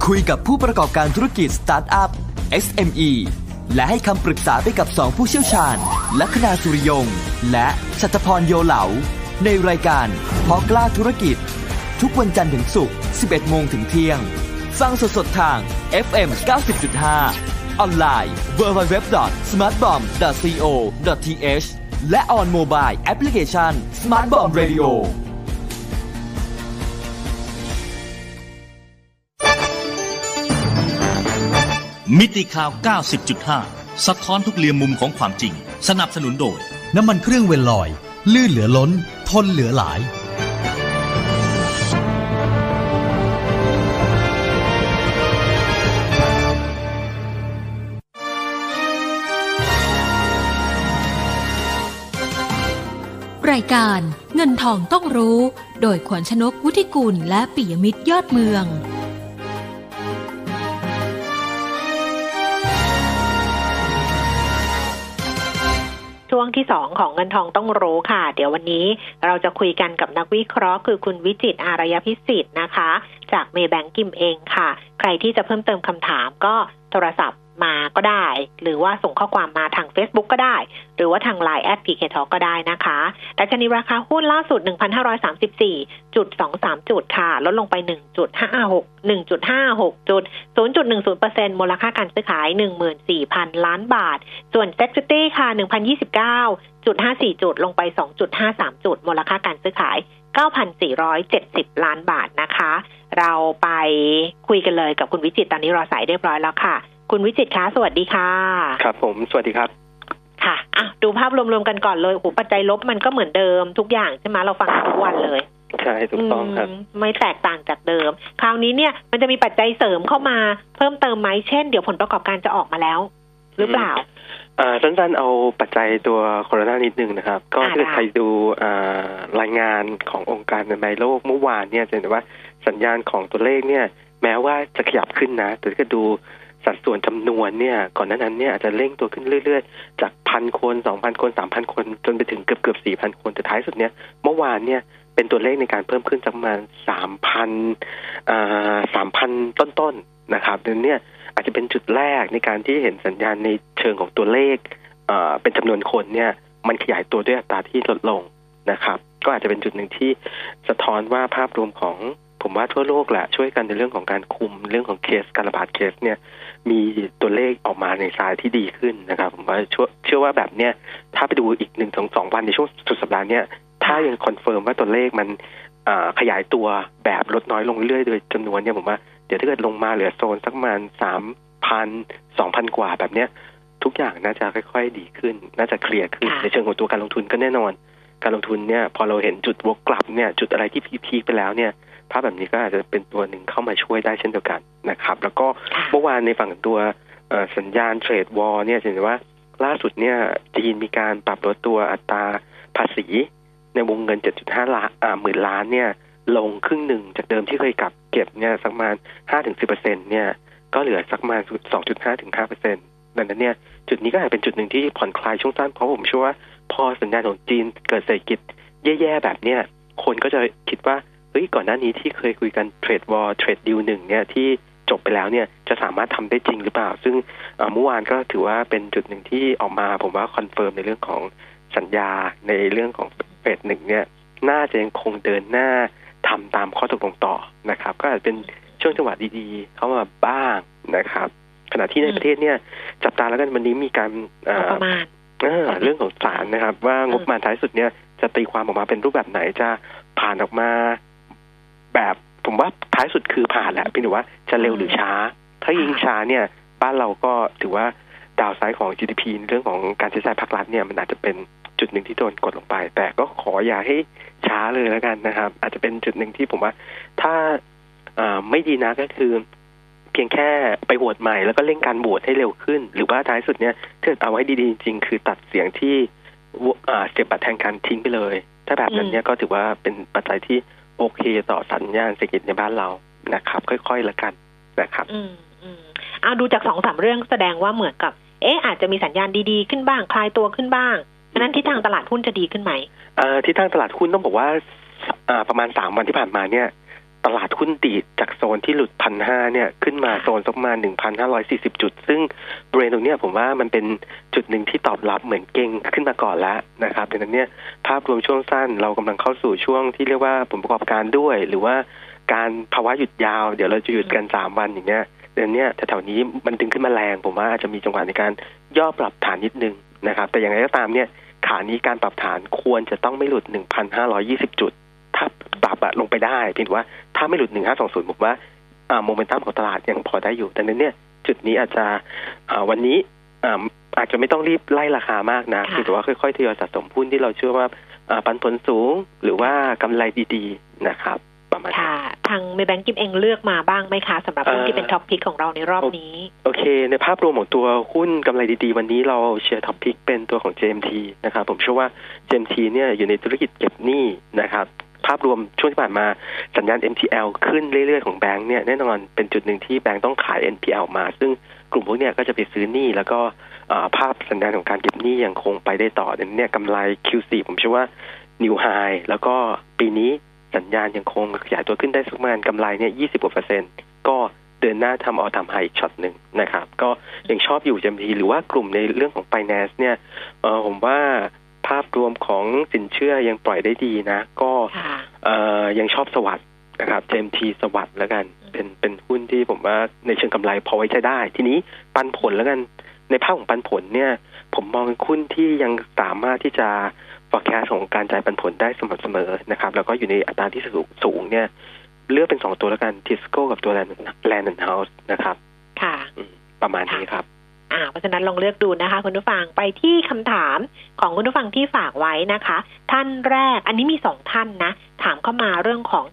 คุยกับผู้ประกอบการธุรกิจสตาร์ทอัพ SME และให้คำปรึกษาไปกับ 2 ผู้เชี่ยวชาญ ลัคนาสุริยง และชัตพรโยเหลา ในรายการพอกล้าธุรกิจ ทุกวันจันทร์ถึงศุกร์11 โมงถึงเที่ยง ฟังสดๆทาง FM 90.5 ออนไลน์ www.smartbomb.co.th และ on mobile application Smart Bomb Radio มิติข่าว 90.5 สะท้อนทุกเรียมมุมของความจริง สนับสนุนโดย น้ำมันเครื่องเวลลอย ลื่นเหลือล้น ทนเหลือหลายายการเงินทองต้องรู้ โดยขวัญชนกวุฒิกุลและปิยมิตรยอดเมือง ช่วงที่สองของเงินทองต้องรู้ค่ะ เดี๋ยววันนี้เราจะคุยกันกับนักวิเคราะห์ คือคุณวิจิตรอารยะพิสิษฐนะคะ จาก Maybank Kim Eng ค่ะ ใครที่จะเพิ่มเติมคำถามก็โทรศัพท์ มาก็ได้ หรือว่าส่งข้อความมาทาง Facebook ก็ได้ หรือว่าทาง Line แอดพีเคทก็ได้นะคะดัชนีราคาหุ้นล่าสุด 1,534.23 จุดค่ะ ลดลงไป 1.56 1.56 จุด 0.10%มูลค่าการซื้อขาย 14,000 ล้านบาท ส่วนเซ็กซิตี้ค่ะ 1,029.54 จุด ลงไป 2.53 จุด มูลค่าการซื้อขาย9,470 ล้านบาทนะคะ เราไปคุยกันเลยกับคุณวิจิตตอนนี้รอสายเรียบร้อยแล้วค่ะ คุณวิจิตรคะสวัสดีค่ะ ครับผม สวัสดีครับ ค่ะอะดูภาพรวมๆกันก่อนเลยโอ้โหปัจจัยลบมันก็เหมือนเดิมทุกอย่างใช่ไหมเราฟังทุกวันเลยใช่ถูกต้องครับมไม่แตกต่างจากเดิม คราวนี้เนี่ยมันจะมีปัจจัยเสริมเข้ามาเพิ่มเติมไหมเช่นเดี๋ยวผลประกอบการจะออกมาแล้ว หรือเปล่าอ่าสั้นๆเอาปัจจัยตัวโคโรนานิดนึงนะครับ ก็อ่าถ้าเกิดได้ใครดูอ่ารายงานขององค์การอนามัยโลกเมื่อวานเนี่ยจะเห็นว่าสัญญาณของตัวเลขเนี่ย แม้ว่าจะขยับขึ้นนะแต่ถ้าเกิดดู สัดส่วนจำนวนเนี่ยก่อนหน้านั้นเนี่ยอาจจะเร่งตัวขึ้นเรื่อยๆ จากพันคนสองพันคนสามพันคนจนไปถึงเกือบเกือบสี่พันคนแต่ท้ายสุดเนี่ยเมื่อวานเนี่ยเป็นตัวเลขในการเพิ่มขึ้นประมาณสามพันอ่าสามพันต้นๆนะครับดังนั้นเนี่ยอาจจะเป็นจุดแรกในการที่เห็นสัญญาณในเชิงของตัวเลขเอ่อเป็นจำนวนคนเนี่ยมันขยายตัวด้วยอัตราที่ลดลงนะครับ ก็อาจจะเป็นจุดหนึ่งที่สะท้อนว่าภาพรวมของผมว่าทั่วโลกแหละช่วยกันในเรื่องของการคุมเรื่องของเคสการระบาดเคสเนี่ย มีตัวเลขออกมาในสายที่ดีขึ้นนะครับผมว่าเชื่อเชื่อว่าแบบเนี้ยถ้าไปดูอีกหนึ่งถึงสองวันในช่วงสุดสัปดาห์เนี้ยถ้ายัง confirm ว่าตัวเลขมันเอ่อขยายตัวแบบลดน้อยลงเรื่อยๆโดยจำนวนเนี่ยผมว่าเดี๋ยวถ้าเกิดลงมาเหลือโซนสักประมาณสามพันสองพันกว่าแบบเนี้ยทุกอย่างน่าจะค่อย ๆ ดีขึ้น น่าจะ clear ขึ้นค่ะในเชิงของตัวการลงทุนก็แน่นอน การลงทุนเนี่ยพอเราเห็นจุดวกกลับเนี่ยจุดอะไรที่ peak ๆไปแล้วเนี่ย ภาพแบบนี้ก็อาจจะเป็นตัวหนึ่งเข้ามาช่วยได้เช่นเดียวกันนะครับ แล้วก็เมื่อวานในฝั่งตัวเอ่อสัญญาณ trade war เนี่ยจะเห็นว่าล่าสุดเนี่ยจีนมีการปรับลดตัวอัตราภาษี ในวงเงิน 7.5 ล้านอ่าหมื่นล้านเนี่ยลงครึ่งหนึ่งจากเดิมที่เคยกลับเก็บเนี่ยสักประมาณ 5-10%เนี่ยก็เหลือสักประมาณ 2.5ถึง5%ดังนั้นเนี่ยจุดนี้ก็อาจเป็นจุดหนึ่งที่ผ่อนคลายช่วงสั้นเพราะผมเชื่อว่าพอสัญญาณของจีนเกิดเศรษฐกิจแย่ๆแบบเนี้ยคนก็จะคิดว่าเฮ้ยก่อนหน้านี้ที่เคยคุยกัน trade war trade deal หนึ่งเนี่ยที่จบไปแล้วเนี่ยจะสามารถทำได้จริงหรือเปล่า ซึ่งเอ่อเมื่อวานก็ถือว่าเป็นจุดหนึ่งที่ออกมาผมว่า confirm ในเรื่องของสัญญาในเรื่องของ phase หนึ่งเนี่ยน่าจะยังคงเดินหน้าทำตามข้อตกลงต่อนะครับ ก็อาจเป็นช่วงจังหวะดีๆ เข้ามาบ้างนะครับ ขณะที่ในประเทศเนี่ยจับตาแล้วกันวันนี้มีการเอ่อประมาณเออเรื่องของศาลนะครับ ว่างบประมาณท้ายสุดเนี่ยจะตีความออกมาเป็นรูปแบบไหนจะผ่านออกมา แบบผมว่าท้ายสุดคือผ่านแหละเพียงแต่ว่าจะเร็วหรือช้า ถ้ายิงช้าเนี่ย บ้านเราก็ถือว่าดาวไซด์ของ GDP ในเรื่องของการใช้จ่ายภาครัฐเนี่ยมันอาจจะเป็นจุดหนึ่งที่โดนกดลงไป แต่ก็ขออย่าให้ช้าเลยแล้วกันนะครับ อาจจะเป็นจุดหนึ่งที่ผมว่า ถ้าเอ่อไม่ดีนะก็คือ เพียงแค่ไปโหวตใหม่แล้วก็เร่งการโหวตให้เร็วขึ้น หรือว่าท้ายสุดเนี่ยถ้าเอาไว้ดีๆ จริงๆคือตัดเสียงที่โหวอ่าเสียบบัตรแทนการทิ้งไปเลย ถ้าแบบนั้นเนี่ยก็ถือว่าเป็นปัจจัยที่ โอเคต่อสัญญาณเศรษฐกิจในบ้านเรานะครับ ค่อยๆละกันนะครับอืมอืมเอาดูจากสองสามเรื่องแสดงว่าเหมือนกับ เอ๊ะอาจจะมีสัญญาณดีๆขึ้นบ้าง คลายตัวขึ้นบ้างฉะนั้นทิศทางตลาดหุ้นจะดีขึ้นไหมเอ่อที่ทางตลาดหุ้นต้องบอกว่าอ่าประมาณสามวันที่ผ่านมาเนี่ย ตลาดหุ้นดีดจากโซนที่หลุดพันห้าเนี่ยขึ้นมาโซนสักประมาณหนึ่งพันห้าร้อยสี่สิบจุด ซึ่งบริเวณตรงนี้ผมว่ามันเป็นจุดหนึ่งที่ตอบรับเหมือนเก่งขึ้นมาก่อนแล้วนะครับดังนั้นเนี่ยภาพรวมช่วงสั้นเรากำลังเข้าสู่ช่วงที่เรียกว่าผลประกอบการด้วย หรือว่าการภาวะหยุดยาวเดี๋ยวเราจะหยุดกันสามวันอย่างเงี้ยเดือนเนี้ยแถวๆนี้มันดึงขึ้นมาแรง ผมว่าอาจจะมีจังหวะในการย่อปรับฐานนิดนึงนะครับ แต่อย่างไรก็ตามเนี่ยขานี้การปรับฐานควรจะต้องไม่หลุด 1,520 จุด ถ้า ปรับอะลงไปได้เพียงแต่ว่าถ้าไม่หลุด1520ผมว่าอ่าโมเมนตัมของตลาดยังพอได้อยู่ ดังนั้นเนี่ย จุดนี้อาจจะอ่าวันนี้อ่าอาจจะไม่ต้องรีบไล่ราคามากนะเพียงแต่ว่าค่อยๆทยอยสะสมหุ้นที่เราเชื่อว่าอ่าปันผลสูงหรือว่ากำไรดีๆนะครับประมาณนี้ค่ะ ทาง Maybank Kim Eng เลือกมาบ้างไหมคะสำหรับหุ้นเอ่อที่เป็น top pick ของเราในรอบนี้ โอเค ในภาพรวมของตัวหุ้นกำไรดีๆ วันนี้เราเชียร์ top pick เป็นตัวของ JMT นะครับ ผมเชื่อว่า JMT เนี่ยอยู่ในธุรกิจเก็บหนี้นะครับ ภาพรวมช่วงที่ผ่านมาสัญญาณ MTL ขึ้นเรื่อยๆของแบงก์เนี่ยแน่นอนเป็นจุดหนึ่งที่แบงก์ต้องขาย NPL มา ซึ่งกลุ่มพวกเนี้ยก็จะไปซื้อหนี้แล้วก็ภาพสัญญาณของการเก็บหนี้ยังคงไปได้ต่อดังนั้นเนี่ยกำไร Q4 ผมเชื่อว่านิวไฮแล้วก็ปีนี้สัญญาณยังคงขยายตัวขึ้นได้สักประมาณกำไรเนี่ย20กว่าเปอร์เซ็นต์ก็เดินหน้าทำออทำไฮอีกช็อตหนึ่งนะครับ ก็ยังชอบอยู่จำทีหรือว่ากลุ่มในเรื่องของ finance เนี่ยเออผมว่า ภาพรวมของสินเชื่อยังปล่อยได้ดีนะ ก็เออยังชอบ SAWAD นะครับ JMT SAWAD แล้วกัน เป็นเป็นหุ้นที่ผมว่าในเชิงกำไรพอไว้ใช้ได้ ทีนี้ปันผลแล้วกันในภาพของปันผลเนี่ย ผมมองเป็นหุ้นที่ยังสามารถที่จะ forecast ของการจ่ายปันผลได้สม่ำเสมอนะครับ แล้วก็อยู่ในอัตราที่สูงสูงเนี่ย เลือกเป็นสองตัวแล้วกันทิสโก้กับตัวแลนด์แลนด์เฮาส์นะครับ ค่ะประมาณนี้ครับ อ่าเพราะฉะนั้นลองเลือกดูนะคะ คุณผู้ฟังไปที่คำถามของคุณผู้ฟังที่ฝากไว้นะคะ ท่านแรกอันนี้มีสองท่านนะ ถามเข้ามาเรื่องของ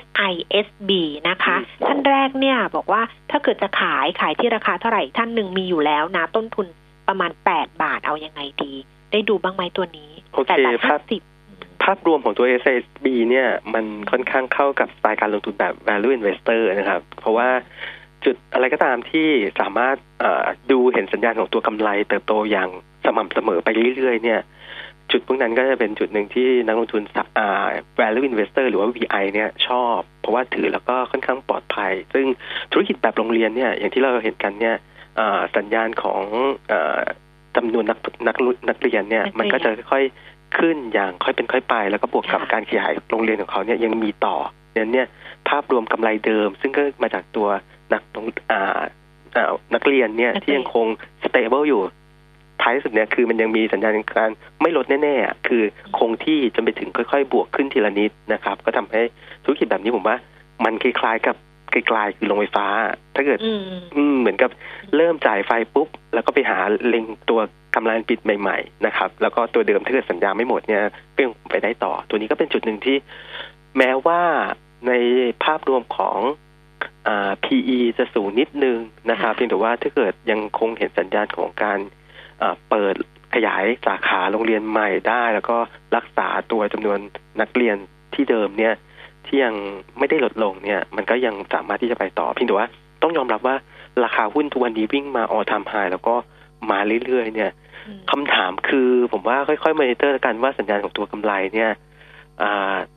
SISB นะคะ ท่านแรกเนี่ยบอกว่าถ้าเกิดจะขายขายที่ราคาเท่าไหร่ท่านหนึ่งมีอยู่แล้วนะ ต้นทุนประมาณแปดบาทเอายังไงดี ได้ดูบ้างไหมตัวนี้โอเคแปดบาทภาห้าพสิบภาพรวมของตัว SSB เนี่ยมันค่อนข้างเข้ากับสไตล์การลงทุนแบบ value investor นะครับ เพราะว่า จุดอะไรก็ตามที่สามารถเอ่อดูเห็นสัญญาณของตัวกำไร เติบโตอย่างสม่ำเสมอไปเรื่อยๆ เนี่ย จุดพวกนั้นก็จะเป็นจุดหนึ่งที่นักลงทุนสักอ่า value investor หรือว่า VI เนี่ยชอบ เพราะว่าถือแล้วก็ค่อนข้างปลอดภัย ซึ่งธุรกิจแบบโรงเรียนเนี่ยอย่างที่เราเห็นกันเนี่ยอ่าสัญญาณของอาจำนวนนักนักนักเรียนเนี่ย มันก็จะค่อยๆขึ้นอย่างค่อยเป็นค่อยไป แล้วก็บวกกับการขยายโรงเรียนของเขาเนี่ยยังมีต่อเนี่ยเนี่ยภาพรวมกำไรเดิม ซึ่งก็มาจากตัว นักลงอ่าอ่านักเรียนเนี่ยที่ยังคง stable อยู่ท้ายสุดเนี่ยคือมันยังมีสัญญาณการไม่ลดแน่ๆอะคือคงที่จนไปถึงค่อยๆ บวกขึ้นทีละนิดนะครับ ก็ทำให้ธุรกิจแบบนี้ผมว่า มันคล้ายๆกับไกลๆคือโรงไฟฟ้า ถ้าเกิด อืมอืมเหมือนกับเริ่มจ่ายไฟปุ๊บ แล้วก็ไปหาเล็งตัวกำลังปิดใหม่ ๆ นะครับ แล้วก็ตัวเดิมถ้าเกิดสัญญาไม่หมดเนี่ยก็ยังไปได้ต่อ ตัวนี้ก็เป็นจุดหนึ่งที่ แม้ว่าในภาพรวมของอ่า PE จะสูงนิดนึงนะครับเพียงแต่ว่าถ้าเกิดยังคงเห็นสัญญาณของการอ่าเปิดขยายสาขาโรงเรียนใหม่ได้ แล้วก็รักษาตัวจำนวนนักเรียนที่เดิมเนี่ยที่ยังไม่ได้ลดลงเนี่ย มันก็ยังสามารถที่จะไปต่อเพียงแต่ว่าต้องยอมรับว่าราคาหุ้นทุกวันนี้วิ่งมาออทามไฮแล้วก็มาเรื่อยๆเนี่ยคำถามคือผมว่าค่อยๆมอนิเตอร์กันว่าสัญญาณของตัวกำไรเนี่ยอ่า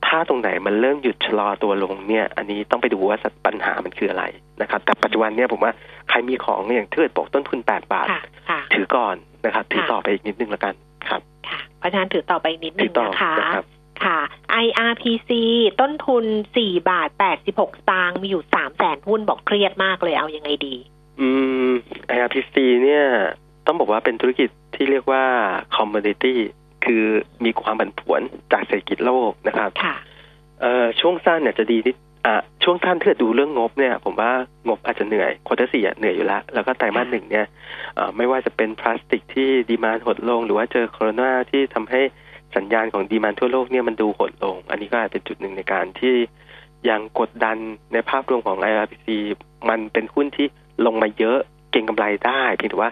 ถ้าตรงไหนมันเริ่มหยุดชะลอตัวลงเนี่ย อันนี้ต้องไปดูว่าปัญหามันคืออะไรนะครับ แต่ปัจจุบันเนี่ยผมว่าใครมีของอย่างถ้าเกิดบอกต้นทุนแปดบาทค่ะค่ะถือก่อนนะครับ ถือค่ะต่อไปอีกนิดนึงแล้วกันครับเพราะฉะนั้นถือต่อไปนิดนึถืองต่อนะคะนะครับค่ะ IRPC ต้นทุน4บาท86สตางค์มีอยู่3แสนหุ้นบอกเครียดมากเลยเอายังไงดี อืม IRPC เนี่ย ต้องบอกว่าเป็นธุรกิจที่เรียกว่า commodity คือมีความผันผวนจากเศรษฐกิจโลกนะครับค่ะเอ่อช่วงสั้นเนี่ยจะดีนิดอะช่วงสั้นถ้าเกิดดูเรื่องงบเนี่ย ผมว่างบอาจจะเหนื่อย quarter สี่อะเหนื่อยอยู่แล้ว แล้วก็ไตรมาสหนึ่งเนี่ยเอ่อไม่ว่าจะเป็นพลาสติกที่ demand หดลง หรือว่าเจอโควิดที่ทำให้สัญญาณของ demand ทั่วโลกเนี่ยมันดูหดลง อันนี้ก็อาจเป็นจุดหนึ่งในการที่ยังกดดันในภาพรวมของ IRPC มันเป็นหุ้นที่ลงมาเยอะเก่งกำไรได้เพียงแต่ว่า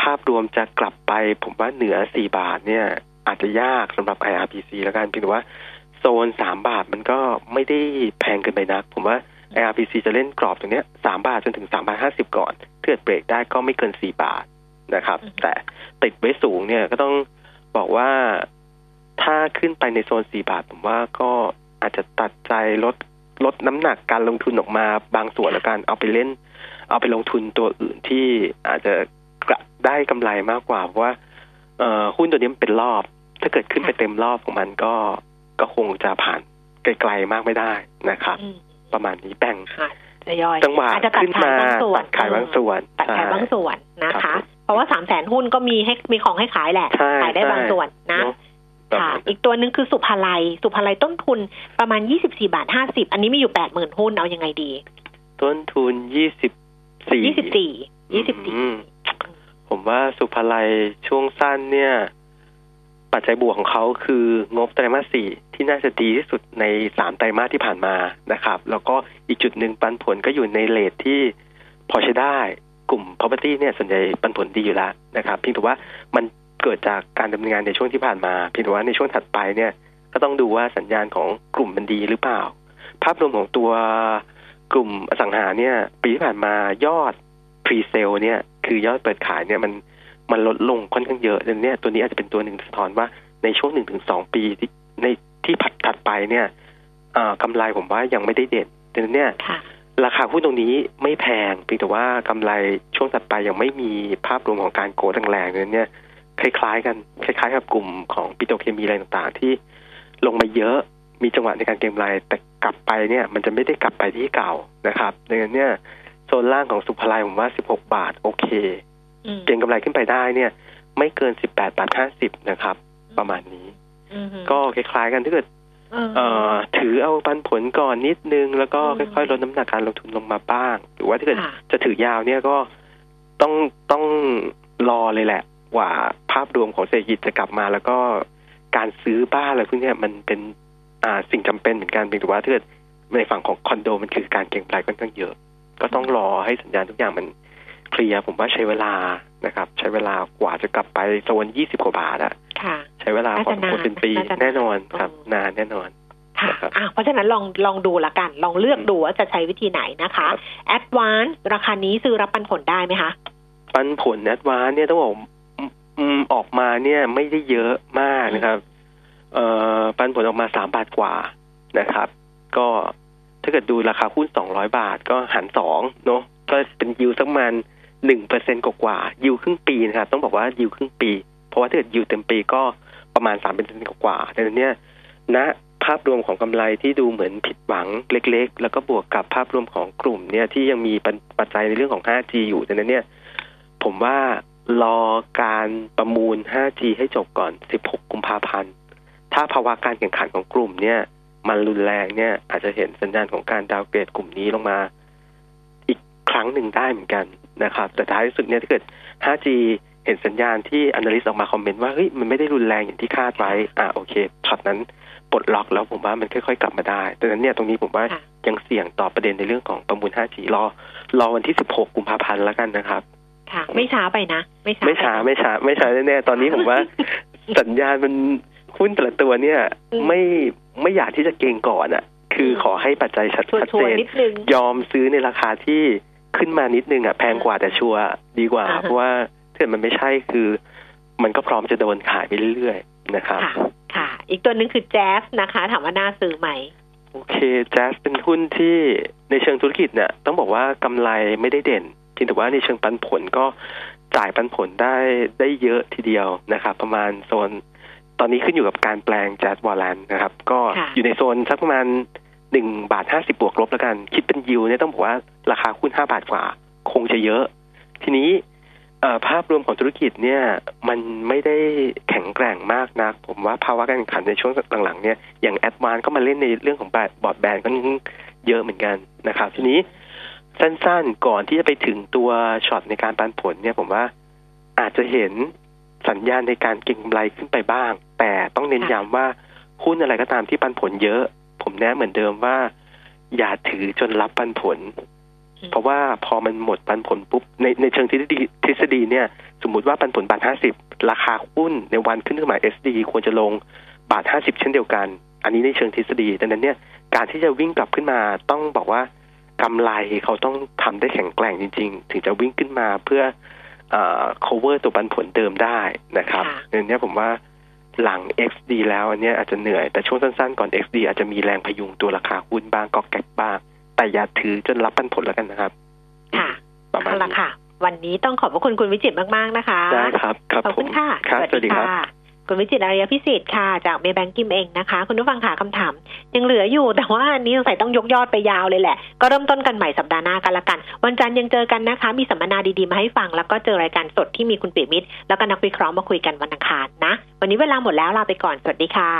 ภาพรวมจะกลับไปผมว่าเหนือ4บาทเนี่ย อาจจะยากสำหรับ IRPC แล้วกันเพียงแต่ว่าโซน3บาทมันก็ไม่ได้แพงเกินไปนัก ผมว่า IRPC จะเล่นกรอบตรงเนี้ย3บาทจนถึง3บาท50ก่อนถ้าเกิดเบรกได้ก็ไม่เกิน4บาทนะครับ แต่ติดไว้สูงเนี่ยก็ต้องบอกว่าถ้าขึ้นไปในโซน4บาท ผมว่าก็อาจจะตัดใจลดลดน้ำหนักการลงทุนออกมาบางส่วนแล้วกันเอาไปเล่น เอาไปลงทุนตัวอื่นที่อาจจะกระได้กำไรมากกว่าเพราะว่าเอ่อหุ้นตัวนี้มันเป็นรอบ ถ้าเกิดขึ้นไปเต็มรอบของมันก็ก็คงจะผ่านไกลๆมากไม่ได้นะครับอืมประมาณนี้แบ่งค่ะจะย่อยจังหวะอาจจะตัดขึ้นขายมาบางส่วนตัดขายบางส่วนตัดขายใช่บางส่วนนะครัคะบผมเพราะว่าสามแสนหุ้นก็มีให้มีของให้ขายแหละใช่ขายได้ใช่บางส่วนนะเนอะประค่ะมาณอีกตัวหนึ่งคือสุภาลัย สุภาลัยต้นทุนประมาณ24บาท50อันนี้มีอยู่80,000หุ้นเอายังไงดี ต้นทุนยี่สิบสี่24 24ผมว่าสุภาลัยช่วงสั้นเนี่ย ปัจจัยบวกของเขาคืองบไตรมาสสี่ที่น่าจะดีที่สุดในสามไตรมาสที่ผ่านมานะครับ แล้วก็อีกจุดหนึ่งปันผลก็อยู่ในเลทที่พอใช้ได้กลุ่ม property เนี่ยส่วนใหญ่ปันผลดีอยู่แล้วนะครับเพียงแต่ว่ามันเกิดจากการดำเนินงานในช่วงที่ผ่านมา เพียงแต่ว่าในช่วงถัดไปเนี่ย ก็ต้องดูว่าสัญญาณของกลุ่มมันดีหรือเปล่า ภาพรวมของตัวกลุ่มอสังหาเนี่ย ปีที่ผ่านมายอด pre sale เนี่ยคือยอดเปิดขายเนี่ยมัน มันลดลงค่อนข้างเยอะดังนี้ตัวนี้อาจจะเป็นตัวหนึ่งสะท้อนว่าในช่วงหนึ่งถึงสองปีที่ในที่ผัดถัดไปเนี่ยกำไรผมว่ายังไม่ได้เด่นดังนั้นเนี่ยราคาหุ้นตรงนี้ไม่แพงเพียงแต่ว่ากำไรช่วงถัดไปยังไม่มีภาพรวมของการโกดแรงๆดังนั้นเนี่ยคล้ายๆ กันคล้ายๆกับกลุ่มของปิโตรเคมีอะไรต่างๆ ที่ลงมาเยอะมีจังหวะในการเก็งกำไรแต่กลับไปเนี่ย มันจะไม่ได้กลับไปที่เก่านะครับดังนั้นเนี่ยโซนล่างของสุภาลัยผมว่า 16 บาท โอเค เก็งกำไรขึ้นไปได้เนี่ย ไม่เกิน18บาท50นะครับ ประมาณนี้ก็คล้ายๆกันถ้าเกิดเอ่อถือเอาปันผลก่อนนิดนึง แล้วก็ค่อยๆลดน้ำหนักการลงทุนลงมาบ้าง หรือว่าถ้าเกิดจะถือยาวเนี่ยก็ต้องต้องรอเลยแหละ ว่าภาพรวมของเศรษฐกิจจะกลับมาแล้วก็การซื้อบ้านอะไรพวกนี้มันเป็นอ่าสิ่งจำเป็นเหมือนกันเพียงแต่ว่าถ้าเกิดในฝั่งของคอนโดมันคือการเก็งกำไรค่อนข้างเยอะ ก็ต้องรอให้สัญญาณทุกอย่างมัน เคลียร์ผมว่าใช้เวลานะครับ ใช้เวลากว่าจะกลับไปโซนยี่สิบกว่าบาทอะใช้เวลาพอสมควรเป็นปีแน่นอนครับ นานแน่นอนค่ะเพราะฉะนั้นลองลองดูละกัน ลองเลือกดูว่าจะใช้วิธีไหนนะคะแอดวานซ์ราคานี้ซื้อรับปันผลได้ไหมคะ ปันผลแอดวานซ์เนี่ยต้องบอกออกมาเนี่ยไม่ได้เยอะมากนะครับ เอ่อปันผลออกมาสามบาทกว่านะครับ ก็ถ้าเกิดดูราคาหุ้นสองร้อยบาทก็หารสองเนาะก็เป็นยิวสักประมาณ หนึ่งเปอร์เซ็นต์กว่า yield ครึ่งปีนะครับต้องบอกว่ายิวครึ่งปี เพราะว่าถ้าเกิดยิวเต็มปีก็ประมาณสามเปอร์เซ็นต์กว่าดังนั้นเนี่ยณภาพรวมของกำไรที่ดูเหมือนผิดหวังเล็ก ๆ แล้วก็บวกกับภาพรวมของกลุ่มเนี่ยที่ยังมีปัจจัยในเรื่องของ 5G อยู่ดังนั้นเนี่ยผมว่ารอการประมูล 5G ให้จบก่อน 16 กุมภาพันธ์ ถ้าภาวะการแข่งขันของกลุ่มเนี่ย มันรุนแรงเนี่ย อาจจะเห็นสัญญาณของการดาวเกรดกลุ่มนี้ลงมา อีกครั้งหนึ่งได้เหมือนกัน นะครับ แต่ท้ายสุดเนี่ยถ้าเกิด 5G เห็นสัญญาณที่ analyst ออกมาคอมเมนต์ว่าเฮ้ยมันไม่ได้รุนแรงอย่างที่คาดไว้ อ่าโอเคช็อตนั้นปลดล็อกแล้วผมว่ามันค่อยๆกลับมาได้ดังนั้นเนี่ยตรงนี้ผมว่ายังเสี่ยงต่อประเด็นในเรื่องของประมูล 5G รอรอวันที่ 16 กุมภาพันธ์แล้วกันนะครับ ค่ะ ไม่ช้าไปนะ ไม่ช้าไม่ช้าไม่ช้าไม่ช้าแน่ๆตอนนี้ผมว่า สัญญาณมันหุ้นแต่ละตัวเนี่ย ไม่ไม่อยากที่จะเก่งก่อนอะ คือขอให้ปัจจัยชัดเจนยอมซื้อในราคาที่ ขึ้นมานิดนึงอะแพงกว่าแต่ชัวร์ดีกว่า เพราะว่าถ้ามันไม่ใช่คือ มันก็พร้อมจะโดนขายไปเรื่อยๆนะครับค่ะ อีกตัวนึงคือแจ๊สนะคะ ถามว่าน่าซื้อไหมโอเคแจ๊สเป็นหุ้นที่ในเชิงธุรกิจเนี่ยต้องบอกว่ากำไรไม่ได้เด่นเพียงแต่ว่าในเชิงปันผลก็จ่ายปันผลได้ได้เยอะทีเดียวนะครับ ประมาณโซน ตอนนี้ขึ้นอยู่กับการแปลงแจ๊สวอลลันนะครับ ก็อยู่ในโซนสักประมาณหนึ่งบาทห้าสิบบวกลบแล้วกัน คิดเป็นยิวเนี่ยต้องบอกว่า ราคาหุ้นห้าบาทกว่า คงจะเยอะ ทีนี้ภาพรวมของธุรกิจเนี่ย มันไม่ได้แข็งแกร่งมากนัก ผมว่าภาวะการแข่งขันในช่วงหลังๆเนี่ยอย่างแอดวานก็มาเล่นในเรื่องของบอร์ดแบนก็เยอะเหมือนกันนะครับ ทีนี้สั้นๆก่อนที่จะไปถึงตัวช็อตในการปันผลเนี่ย ผมว่าอาจจะเห็นสัญญาณในการเก็งกำไรขึ้นไปบ้าง แต่ต้องเน้นย้ำว่าหุ้นอะไรก็ตามที่ปันผลเยอะ ผมแนะเหมือนเดิมว่า อย่าถือจนรับปันผล เพราะว่าพอมันหมดปันผลปุ๊บในในเชิงทฤษฎีทฤษฎีเนี่ย สมมุติว่าปันผลบาทห้าสิบราคาหุ้นในวันขึ้นขึ้นมาเอสดีควรจะลงบาทห้าสิบเช่นเดียวกัน อันนี้ในเชิงทฤษฎีดังนั้นเนี่ยการที่จะวิ่งกลับขึ้นมาต้องบอกว่ากำไรเขาต้องทำได้แข็งแกร่งจริง ๆ ถึงจะวิ่งขึ้นมาเพื่อเอ่อ cover ตัวปันผลเดิมได้นะครับในนี้ผมว่าหลัง XD แล้วอันนี้อาจจะเหนื่อย แต่ช่วงสั้นๆก่อน XD อาจจะมีแรงพยุงตัวราคาหุ้นบ้างก็แก๊กบ้าง แต่อย่าถือจนรับปันผลแล้วกันนะครับ ค่ะประมาณนี้ค่ะ วันนี้ต้องขอบพระคุณคุณวิจิตมาก ๆ นะคะได้ครับครับขอบคุณค่ะสวัสดีครับคุณวิจิตอารยพิสิทธิ์ค่ะ จากเมย์แบงกิมเองนะคะ คุณผู้ฟังค่ะคำถาม ยังเหลืออยู่แต่ว่าอันนี้สงสัยต้องยกยอดไปยาวเลยแหละ ก็เริ่มต้นกันใหม่สัปดาห์หน้ากันละกัน วันจันทร์ยังเจอกันนะคะ มีสัมมนาดีๆ มาให้ฟัง แล้วก็เจอรายการสดที่มีคุณปิมิตรแล้วก็นักวิเคราะห์มาคุยกันวันอังคารนะ วันนี้เวลาหมดแล้วลาไปก่อนสวัสดีค่ะ